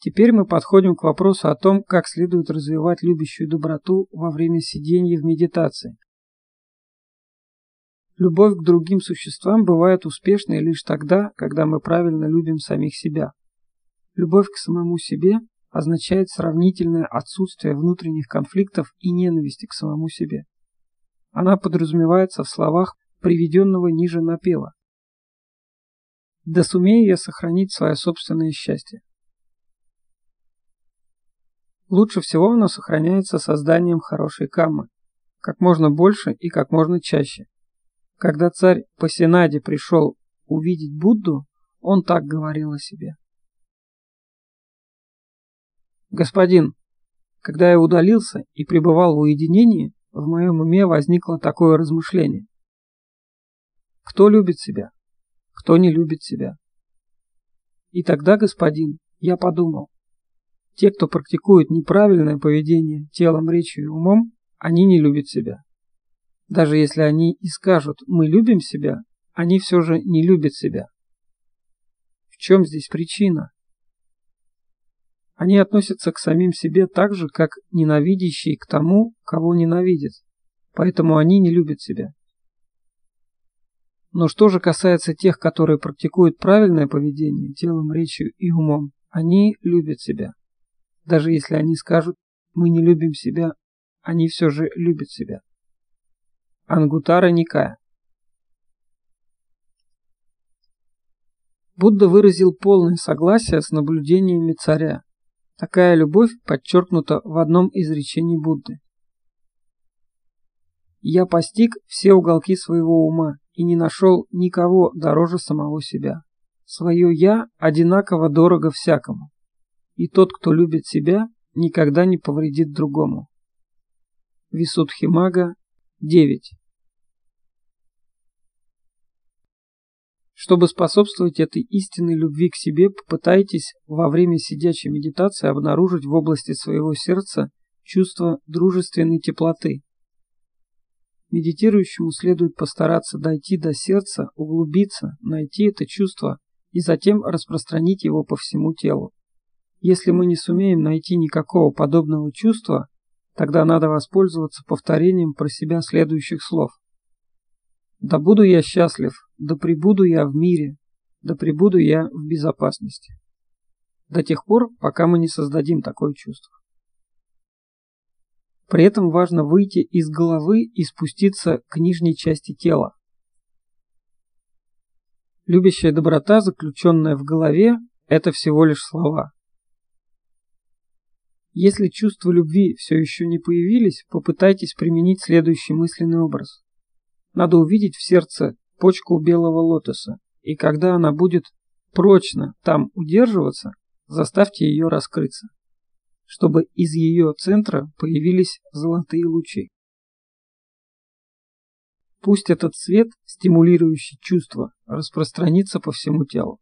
Теперь мы подходим к вопросу о том, как следует развивать любящую доброту во время сидения в медитации. Любовь к другим существам бывает успешной лишь тогда, когда мы правильно любим самих себя. Любовь к самому себе означает сравнительное отсутствие внутренних конфликтов и ненависти к самому себе. Она подразумевается в словах приведенного ниже напела. Да сумею я сохранить свое собственное счастье. Лучше всего оно сохраняется созданием хорошей каммы, как можно больше и как можно чаще. Когда царь по Сенаде пришел увидеть Будду, он так говорил о себе. Господин, когда я удалился и пребывал в уединении, в моем уме возникло такое размышление. Кто любит себя? Кто не любит себя? И тогда, господин, я подумал, те, кто практикует неправильное поведение телом, речью и умом, они не любят себя. Даже если они и скажут «мы любим себя», они все же не любят себя. В чем здесь причина? Они относятся к самим себе так же, как ненавидящие к тому, кого ненавидят. Поэтому они не любят себя. Но что же касается тех, которые практикуют правильное поведение телом, речью и умом, они любят себя. Даже если они скажут «мы не любим себя», они все же любят себя. Ангутара Никая Будда выразил полное согласие с наблюдениями царя. Такая любовь подчеркнута в одном из речений Будды. «Я постиг все уголки своего ума и не нашел никого дороже самого себя. Свое «я» одинаково дорого всякому, и тот, кто любит себя, никогда не повредит другому. Висудхимага 9 Чтобы способствовать этой истинной любви к себе, попытайтесь во время сидячей медитации обнаружить в области своего сердца чувство дружественной теплоты, Медитирующему следует постараться дойти до сердца, углубиться, найти это чувство и затем распространить его по всему телу. Если мы не сумеем найти никакого подобного чувства, тогда надо воспользоваться повторением про себя следующих слов. «Да буду я счастлив, да пребуду я в мире, да пребуду я в безопасности». До тех пор, пока мы не создадим такое чувство. При этом важно выйти из головы и спуститься к нижней части тела. Любящая доброта, заключенная в голове, это всего лишь слова. Если чувства любви все еще не появились, попытайтесь применить следующий мысленный образ. Надо увидеть в сердце почку белого лотоса, и когда она будет прочно там удерживаться, заставьте ее раскрыться чтобы из ее центра появились золотые лучи. Пусть этот свет, стимулирующий чувства, распространится по всему телу.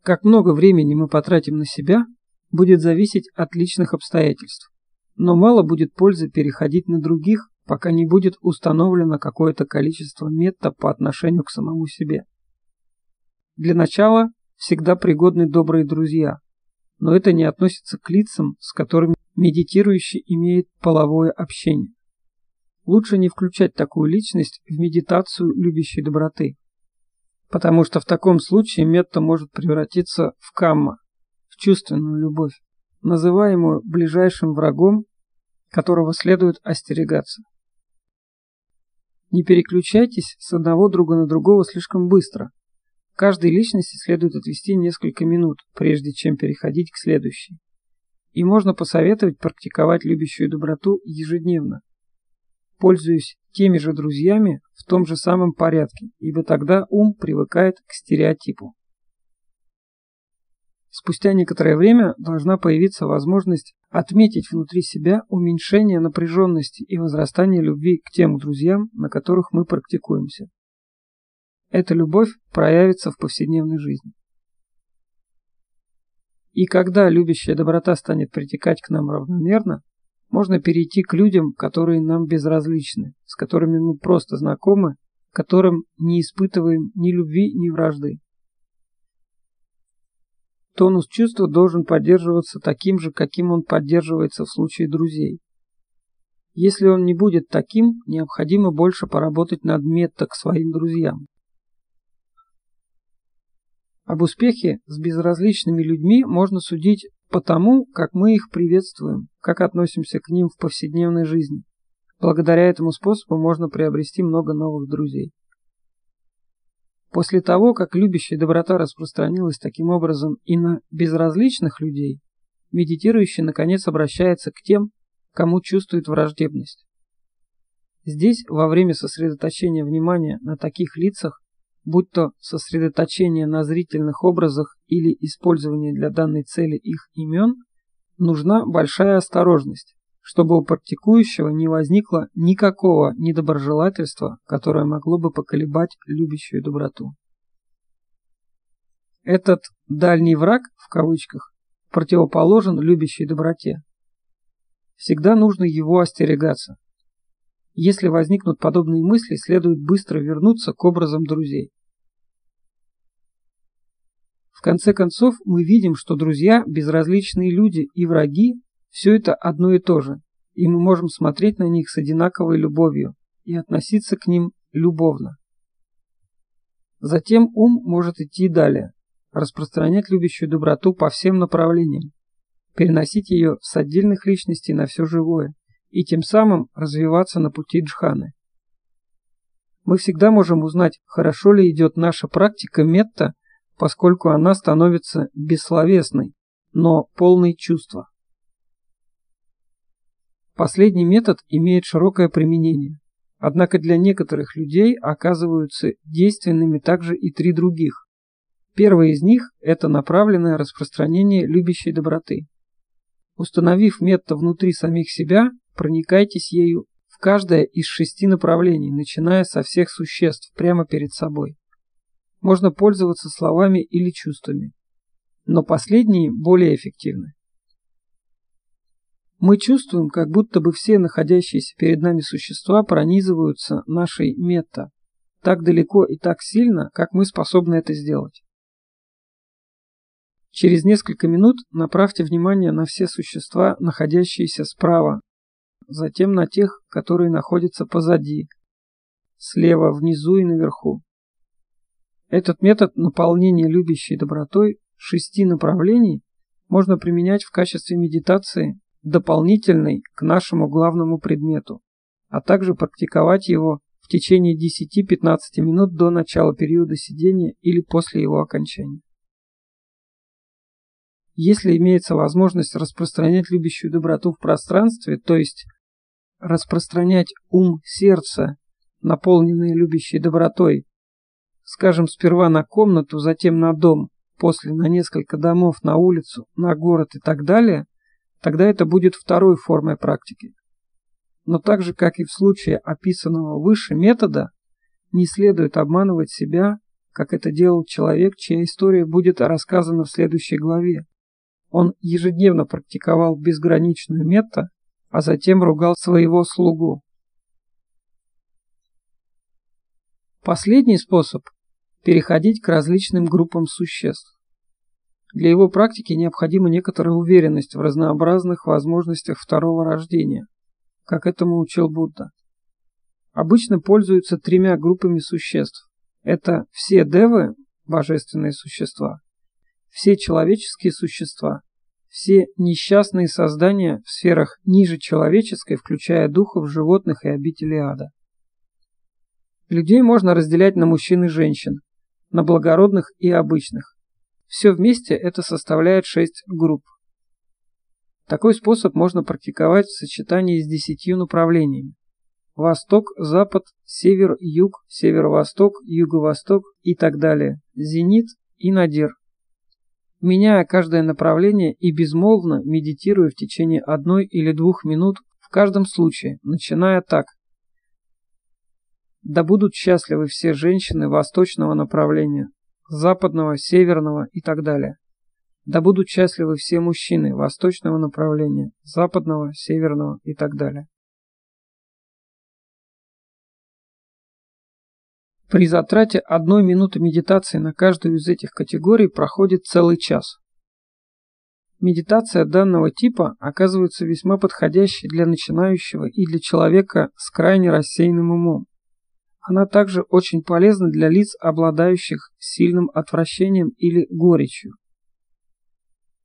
Как много времени мы потратим на себя, будет зависеть от личных обстоятельств. Но мало будет пользы переходить на других, пока не будет установлено какое-то количество метта по отношению к самому себе. Для начала всегда пригодны добрые друзья, но это не относится к лицам, с которыми медитирующий имеет половое общение. Лучше не включать такую личность в медитацию любящей доброты, потому что в таком случае метта может превратиться в камма, в чувственную любовь, называемую ближайшим врагом, которого следует остерегаться. Не переключайтесь с одного друга на другого слишком быстро. Каждой личности следует отвести несколько минут, прежде чем переходить к следующей. И можно посоветовать практиковать любящую доброту ежедневно, пользуясь теми же друзьями в том же самом порядке, ибо тогда ум привыкает к стереотипу. Спустя некоторое время должна появиться возможность отметить внутри себя уменьшение напряженности и возрастание любви к тем друзьям, на которых мы практикуемся. Эта любовь проявится в повседневной жизни. И когда любящая доброта станет притекать к нам равномерно, можно перейти к людям, которые нам безразличны, с которыми мы просто знакомы, которым не испытываем ни любви, ни вражды. Тонус чувства должен поддерживаться таким же, каким он поддерживается в случае друзей. Если он не будет таким, необходимо больше поработать над метта к своим друзьям. Об успехе с безразличными людьми можно судить по тому, как мы их приветствуем, как относимся к ним в повседневной жизни. Благодаря этому способу можно приобрести много новых друзей. После того, как любящая доброта распространилась таким образом и на безразличных людей, медитирующий наконец обращается к тем, кому чувствует враждебность. Здесь, во время сосредоточения внимания на таких лицах, будь то сосредоточение на зрительных образах или использование для данной цели их имен, нужна большая осторожность, чтобы у практикующего не возникло никакого недоброжелательства, которое могло бы поколебать любящую доброту. Этот «дальний враг» в кавычках противоположен любящей доброте. Всегда нужно его остерегаться. Если возникнут подобные мысли, следует быстро вернуться к образам друзей. В конце концов, мы видим, что друзья, безразличные люди и враги – все это одно и то же, и мы можем смотреть на них с одинаковой любовью и относиться к ним любовно. Затем ум может идти далее, распространять любящую доброту по всем направлениям, переносить ее с отдельных личностей на все живое и тем самым развиваться на пути джханы. Мы всегда можем узнать, хорошо ли идет наша практика метта поскольку она становится бессловесной, но полной чувства. Последний метод имеет широкое применение, однако для некоторых людей оказываются действенными также и три других. Первый из них – это направленное распространение любящей доброты. Установив метод внутри самих себя, проникайтесь ею в каждое из шести направлений, начиная со всех существ прямо перед собой можно пользоваться словами или чувствами, но последние более эффективны. Мы чувствуем, как будто бы все находящиеся перед нами существа пронизываются нашей мета так далеко и так сильно, как мы способны это сделать. Через несколько минут направьте внимание на все существа, находящиеся справа, затем на тех, которые находятся позади, слева, внизу и наверху. Этот метод наполнения любящей добротой шести направлений можно применять в качестве медитации, дополнительной к нашему главному предмету, а также практиковать его в течение 10-15 минут до начала периода сидения или после его окончания. Если имеется возможность распространять любящую доброту в пространстве, то есть распространять ум сердца, наполненное любящей добротой, Скажем, сперва на комнату, затем на дом, после на несколько домов, на улицу, на город и так далее, тогда это будет второй формой практики. Но так же, как и в случае описанного выше метода, не следует обманывать себя, как это делал человек, чья история будет рассказана в следующей главе. Он ежедневно практиковал безграничную мета, а затем ругал своего слугу. Последний способ – переходить к различным группам существ. Для его практики необходима некоторая уверенность в разнообразных возможностях второго рождения, как этому учил Будда. Обычно пользуются тремя группами существ. Это все девы, божественные существа, все человеческие существа, все несчастные создания в сферах ниже человеческой, включая духов, животных и обители ада. Людей можно разделять на мужчин и женщин, на благородных и обычных. Все вместе это составляет шесть групп. Такой способ можно практиковать в сочетании с десятью направлениями. Восток, Запад, Север, Юг, Северо-Восток, Юго-Восток и так далее. Зенит и Надир. Меняя каждое направление и безмолвно медитируя в течение одной или двух минут в каждом случае, начиная так. Да будут счастливы все женщины восточного направления, западного, северного и так далее. Да будут счастливы все мужчины восточного направления, западного, северного и так далее. При затрате одной минуты медитации на каждую из этих категорий проходит целый час. Медитация данного типа оказывается весьма подходящей для начинающего и для человека с крайне рассеянным умом. Она также очень полезна для лиц, обладающих сильным отвращением или горечью.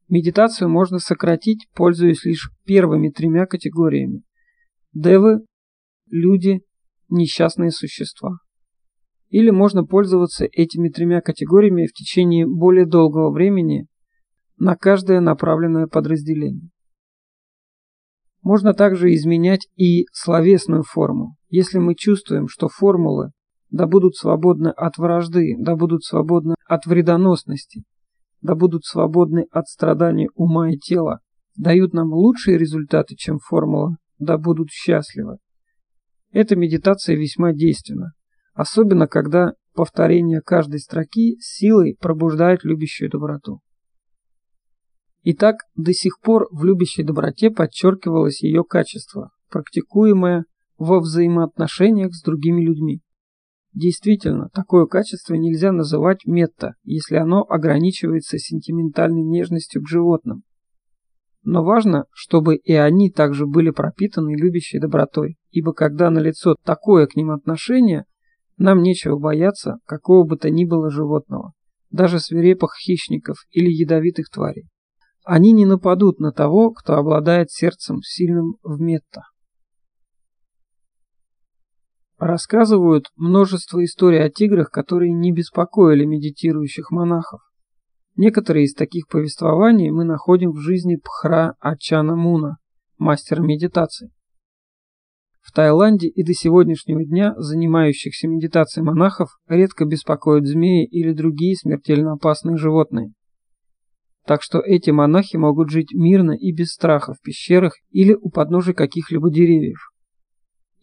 Медитацию можно сократить, пользуясь лишь первыми тремя категориями. Девы, люди, несчастные существа. Или можно пользоваться этими тремя категориями в течение более долгого времени на каждое направленное подразделение. Можно также изменять и словесную форму. Если мы чувствуем, что формулы да будут свободны от вражды, да будут свободны от вредоносности, да будут свободны от страданий ума и тела, дают нам лучшие результаты, чем формула «да будут счастливы». Эта медитация весьма действенна, особенно когда повторение каждой строки силой пробуждает любящую доброту. Итак, до сих пор в любящей доброте подчеркивалось ее качество, практикуемое во взаимоотношениях с другими людьми. Действительно, такое качество нельзя называть метта, если оно ограничивается сентиментальной нежностью к животным. Но важно, чтобы и они также были пропитаны любящей добротой, ибо когда налицо такое к ним отношение, нам нечего бояться какого бы то ни было животного, даже свирепых хищников или ядовитых тварей. Они не нападут на того, кто обладает сердцем сильным в метта. Рассказывают множество историй о тиграх, которые не беспокоили медитирующих монахов. Некоторые из таких повествований мы находим в жизни Пхра Ачана Муна, мастера медитации. В Таиланде и до сегодняшнего дня занимающихся медитацией монахов редко беспокоят змеи или другие смертельно опасные животные. Так что эти монахи могут жить мирно и без страха в пещерах или у подножия каких-либо деревьев.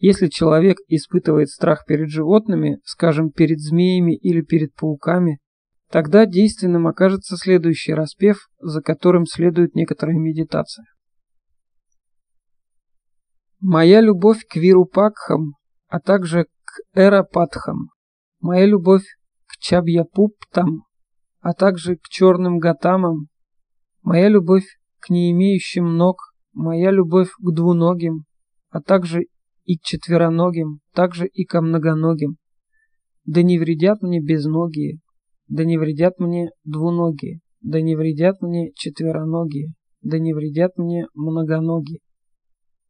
Если человек испытывает страх перед животными, скажем, перед змеями или перед пауками, тогда действенным окажется следующий распев, за которым следует некоторая медитация. Моя любовь к Вирупакхам, а также к Эрапатхам, моя любовь к Чабьяпуптам, а также к черным гатамам, Моя любовь к не имеющим ног, моя любовь к двуногим, а также и к четвероногим, также и ко многоногим. Да не вредят мне безногие, да не вредят мне двуногие, да не вредят мне четвероногие, да не вредят мне многоногие.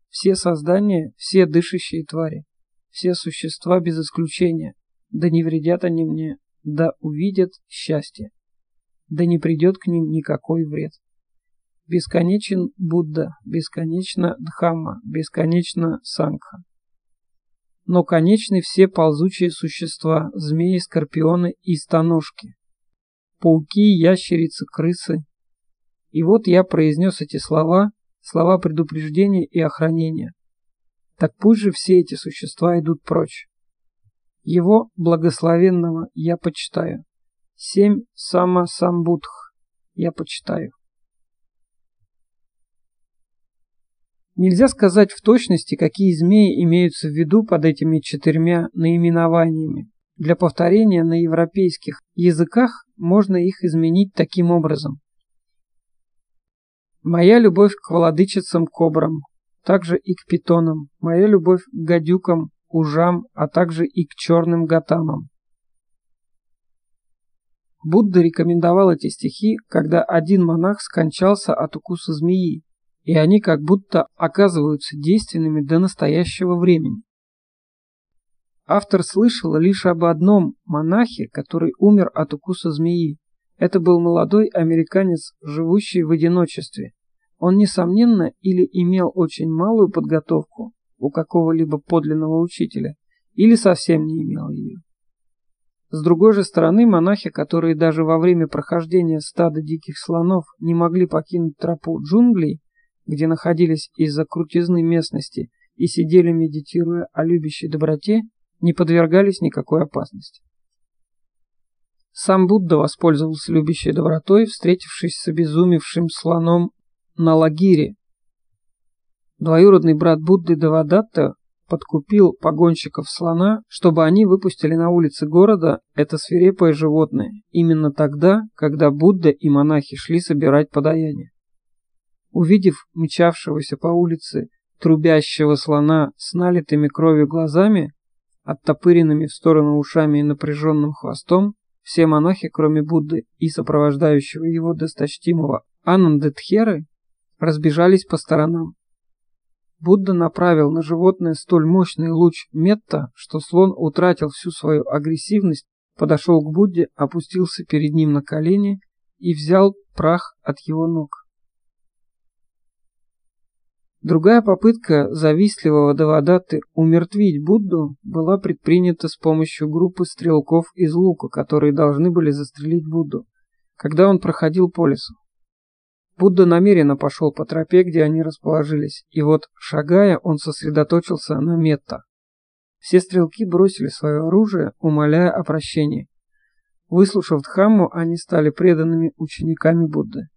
Все создания, все дышащие твари, все существа без исключения, да не вредят они мне, да увидят счастье да не придет к ним никакой вред. Бесконечен Будда, бесконечно Дхамма, бесконечно Сангха. Но конечны все ползучие существа, змеи, скорпионы и стоножки, пауки, ящерицы, крысы. И вот я произнес эти слова, слова предупреждения и охранения. Так пусть же все эти существа идут прочь. Его благословенного я почитаю. Семь сама самбудх я почитаю. Нельзя сказать в точности, какие змеи имеются в виду под этими четырьмя наименованиями. Для повторения на европейских языках можно их изменить таким образом. Моя любовь к владычицам кобрам, также и к питонам, моя любовь к гадюкам, ужам, а также и к черным гатамам. Будда рекомендовал эти стихи, когда один монах скончался от укуса змеи, и они как будто оказываются действенными до настоящего времени. Автор слышал лишь об одном монахе, который умер от укуса змеи. Это был молодой американец, живущий в одиночестве. Он, несомненно, или имел очень малую подготовку у какого-либо подлинного учителя, или совсем не имел ее. С другой же стороны, монахи, которые даже во время прохождения стада диких слонов не могли покинуть тропу джунглей, где находились из-за крутизны местности и сидели медитируя о любящей доброте, не подвергались никакой опасности. Сам Будда воспользовался любящей добротой, встретившись с обезумевшим слоном на Лагире. Двоюродный брат Будды Давадатта подкупил погонщиков слона, чтобы они выпустили на улицы города это свирепое животное, именно тогда, когда Будда и монахи шли собирать подаяние. Увидев мчавшегося по улице трубящего слона с налитыми кровью глазами, оттопыренными в сторону ушами и напряженным хвостом, все монахи, кроме Будды и сопровождающего его досточтимого Анандетхеры, разбежались по сторонам. Будда направил на животное столь мощный луч метта, что слон утратил всю свою агрессивность, подошел к Будде, опустился перед ним на колени и взял прах от его ног. Другая попытка завистливого Давадаты умертвить Будду была предпринята с помощью группы стрелков из лука, которые должны были застрелить Будду, когда он проходил по лесу. Будда намеренно пошел по тропе, где они расположились, и вот, шагая, он сосредоточился на метта. Все стрелки бросили свое оружие, умоляя о прощении. Выслушав Дхамму, они стали преданными учениками Будды.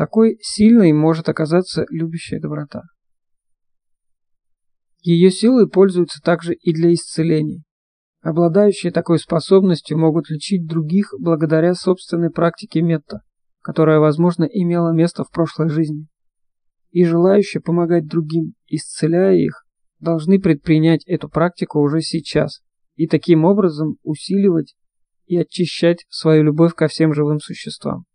Такой сильной может оказаться любящая доброта. Ее силы пользуются также и для исцелений. Обладающие такой способностью могут лечить других благодаря собственной практике метта, которая, возможно, имела место в прошлой жизни. И желающие помогать другим, исцеляя их, должны предпринять эту практику уже сейчас и таким образом усиливать и очищать свою любовь ко всем живым существам.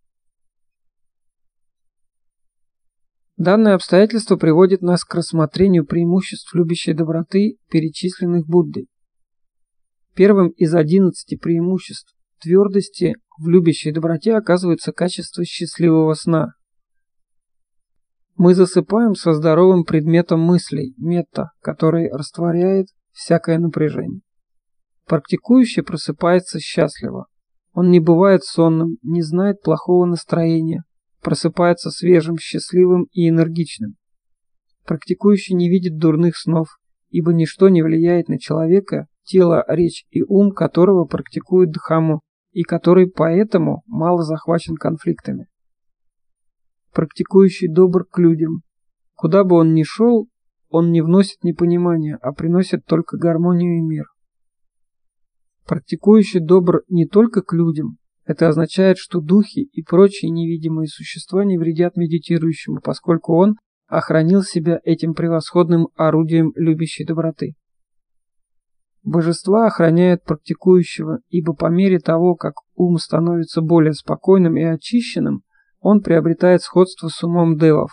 Данное обстоятельство приводит нас к рассмотрению преимуществ любящей доброты, перечисленных Буддой. Первым из одиннадцати преимуществ твердости в любящей доброте оказывается качество счастливого сна. Мы засыпаем со здоровым предметом мыслей, мета, который растворяет всякое напряжение. Практикующий просыпается счастливо. Он не бывает сонным, не знает плохого настроения, просыпается свежим, счастливым и энергичным. Практикующий не видит дурных снов, ибо ничто не влияет на человека, тело, речь и ум которого практикует Дхамму и который поэтому мало захвачен конфликтами. Практикующий добр к людям. Куда бы он ни шел, он не вносит непонимания, а приносит только гармонию и мир. Практикующий добр не только к людям, это означает, что духи и прочие невидимые существа не вредят медитирующему, поскольку он охранил себя этим превосходным орудием любящей доброты. Божества охраняют практикующего, ибо по мере того, как ум становится более спокойным и очищенным, он приобретает сходство с умом девов.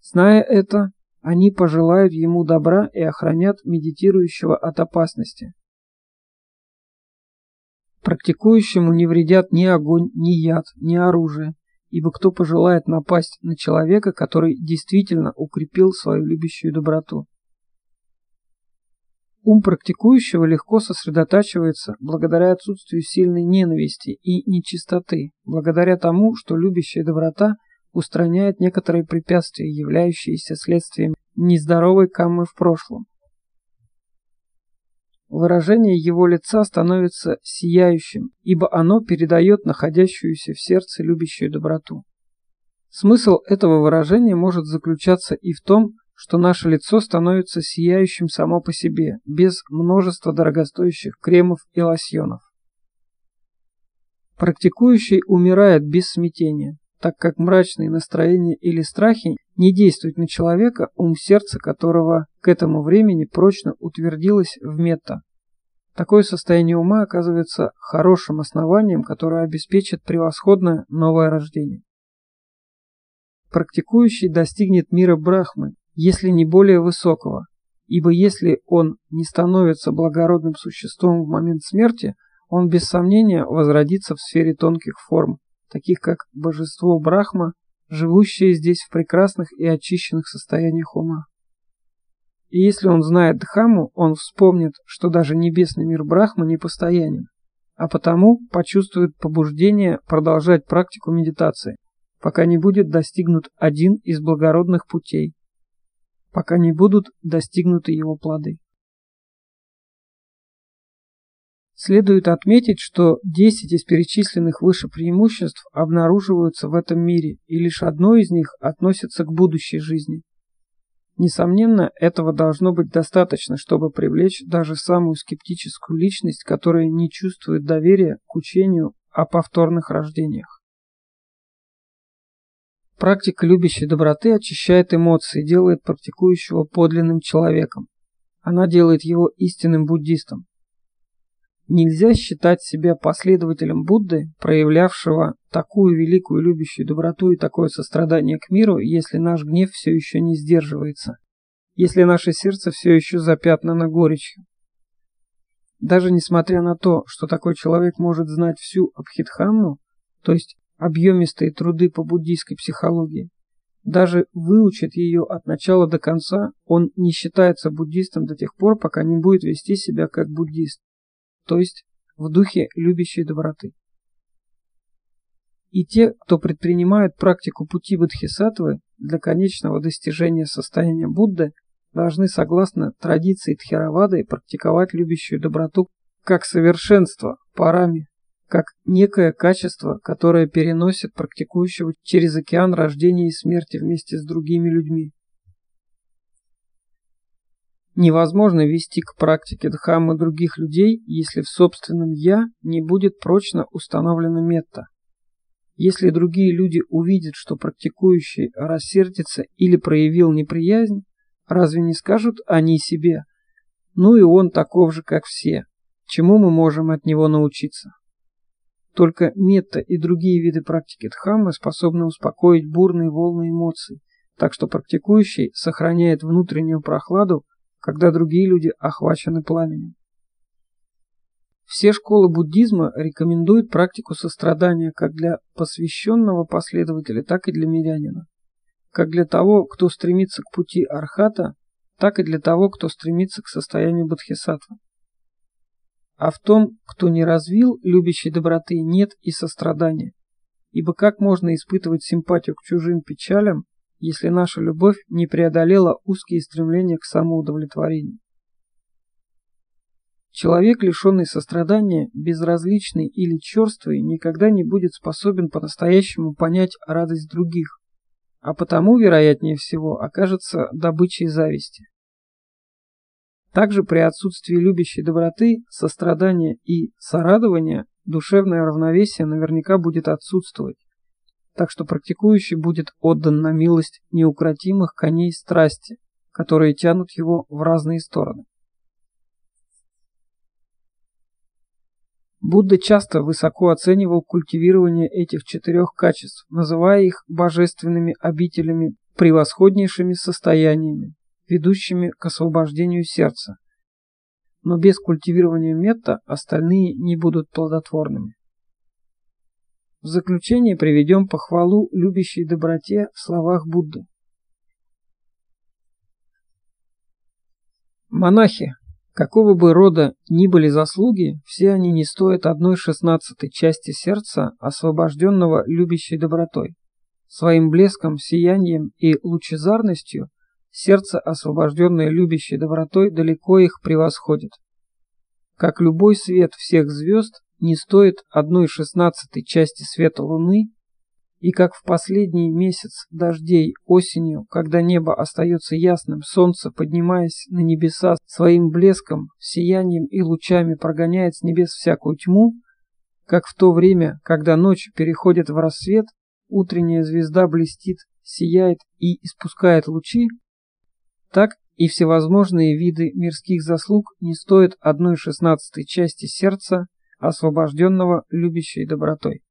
Зная это, они пожелают ему добра и охранят медитирующего от опасности. Практикующему не вредят ни огонь, ни яд, ни оружие, ибо кто пожелает напасть на человека, который действительно укрепил свою любящую доброту. Ум практикующего легко сосредотачивается благодаря отсутствию сильной ненависти и нечистоты, благодаря тому, что любящая доброта устраняет некоторые препятствия, являющиеся следствием нездоровой каммы в прошлом. Выражение его лица становится сияющим, ибо оно передает находящуюся в сердце любящую доброту. Смысл этого выражения может заключаться и в том, что наше лицо становится сияющим само по себе, без множества дорогостоящих кремов и лосьонов. Практикующий умирает без смятения, так как мрачные настроения или страхи не действуют на человека, ум сердца которого к этому времени прочно утвердилось в мета. Такое состояние ума оказывается хорошим основанием, которое обеспечит превосходное новое рождение. Практикующий достигнет мира Брахмы, если не более высокого, ибо если он не становится благородным существом в момент смерти, он без сомнения возродится в сфере тонких форм, таких как божество Брахма, живущее здесь в прекрасных и очищенных состояниях ума. И если он знает Дхамму, он вспомнит, что даже небесный мир Брахма непостоянен, а потому почувствует побуждение продолжать практику медитации, пока не будет достигнут один из благородных путей, пока не будут достигнуты его плоды. Следует отметить, что 10 из перечисленных выше преимуществ обнаруживаются в этом мире, и лишь одно из них относится к будущей жизни. Несомненно, этого должно быть достаточно, чтобы привлечь даже самую скептическую личность, которая не чувствует доверия к учению о повторных рождениях. Практика любящей доброты очищает эмоции, делает практикующего подлинным человеком. Она делает его истинным буддистом. Нельзя считать себя последователем Будды, проявлявшего такую великую любящую доброту и такое сострадание к миру, если наш гнев все еще не сдерживается, если наше сердце все еще запятнано горечью. Даже несмотря на то, что такой человек может знать всю Абхидхамму, то есть объемистые труды по буддийской психологии. Даже выучит ее от начала до конца, он не считается буддистом до тех пор, пока не будет вести себя как буддист, то есть в духе любящей доброты. И те, кто предпринимает практику пути Бодхисаттвы для конечного достижения состояния Будды, должны, согласно традиции Тхеравады, практиковать любящую доброту как совершенство, парами, как некое качество, которое переносит практикующего через океан рождения и смерти вместе с другими людьми. Невозможно вести к практике Дхаммы других людей, если в собственном «я» не будет прочно установлена метта. Если другие люди увидят, что практикующий рассердится или проявил неприязнь, разве не скажут они себе «ну и он таков же, как все», чему мы можем от него научиться? Только метта и другие виды практики дхаммы способны успокоить бурные волны эмоций, так что практикующий сохраняет внутреннюю прохладу, когда другие люди охвачены пламенем. Все школы буддизма рекомендуют практику сострадания как для посвященного последователя, так и для мирянина. Как для того, кто стремится к пути архата, так и для того, кто стремится к состоянию бодхисаттвы. А в том, кто не развил любящей доброты, нет и сострадания. Ибо как можно испытывать симпатию к чужим печалям, если наша любовь не преодолела узкие стремления к самоудовлетворению? Человек, лишенный сострадания, безразличный или черствый, никогда не будет способен по-настоящему понять радость других, а потому, вероятнее всего, окажется добычей зависти. Также при отсутствии любящей доброты, сострадания и сорадования душевное равновесие наверняка будет отсутствовать, так что практикующий будет отдан на милость неукротимых коней страсти, которые тянут его в разные стороны. Будда часто высоко оценивал культивирование этих четырех качеств, называя их божественными обителями, превосходнейшими состояниями, ведущими к освобождению сердца. Но без культивирования метта остальные не будут плодотворными. В заключение приведем похвалу любящей доброте в словах Будды. Монахи, какого бы рода ни были заслуги, все они не стоят одной шестнадцатой части сердца, освобожденного любящей добротой. Своим блеском, сиянием и лучезарностью сердце, освобожденное любящей добротой, далеко их превосходит. Как любой свет всех звезд не стоит одной шестнадцатой части света Луны, и как в последний месяц дождей осенью, когда небо остается ясным, солнце, поднимаясь на небеса своим блеском, сиянием и лучами прогоняет с небес всякую тьму, как в то время, когда ночь переходит в рассвет, утренняя звезда блестит, сияет и испускает лучи, так и всевозможные виды мирских заслуг не стоят одной шестнадцатой части сердца, освобожденного любящей добротой.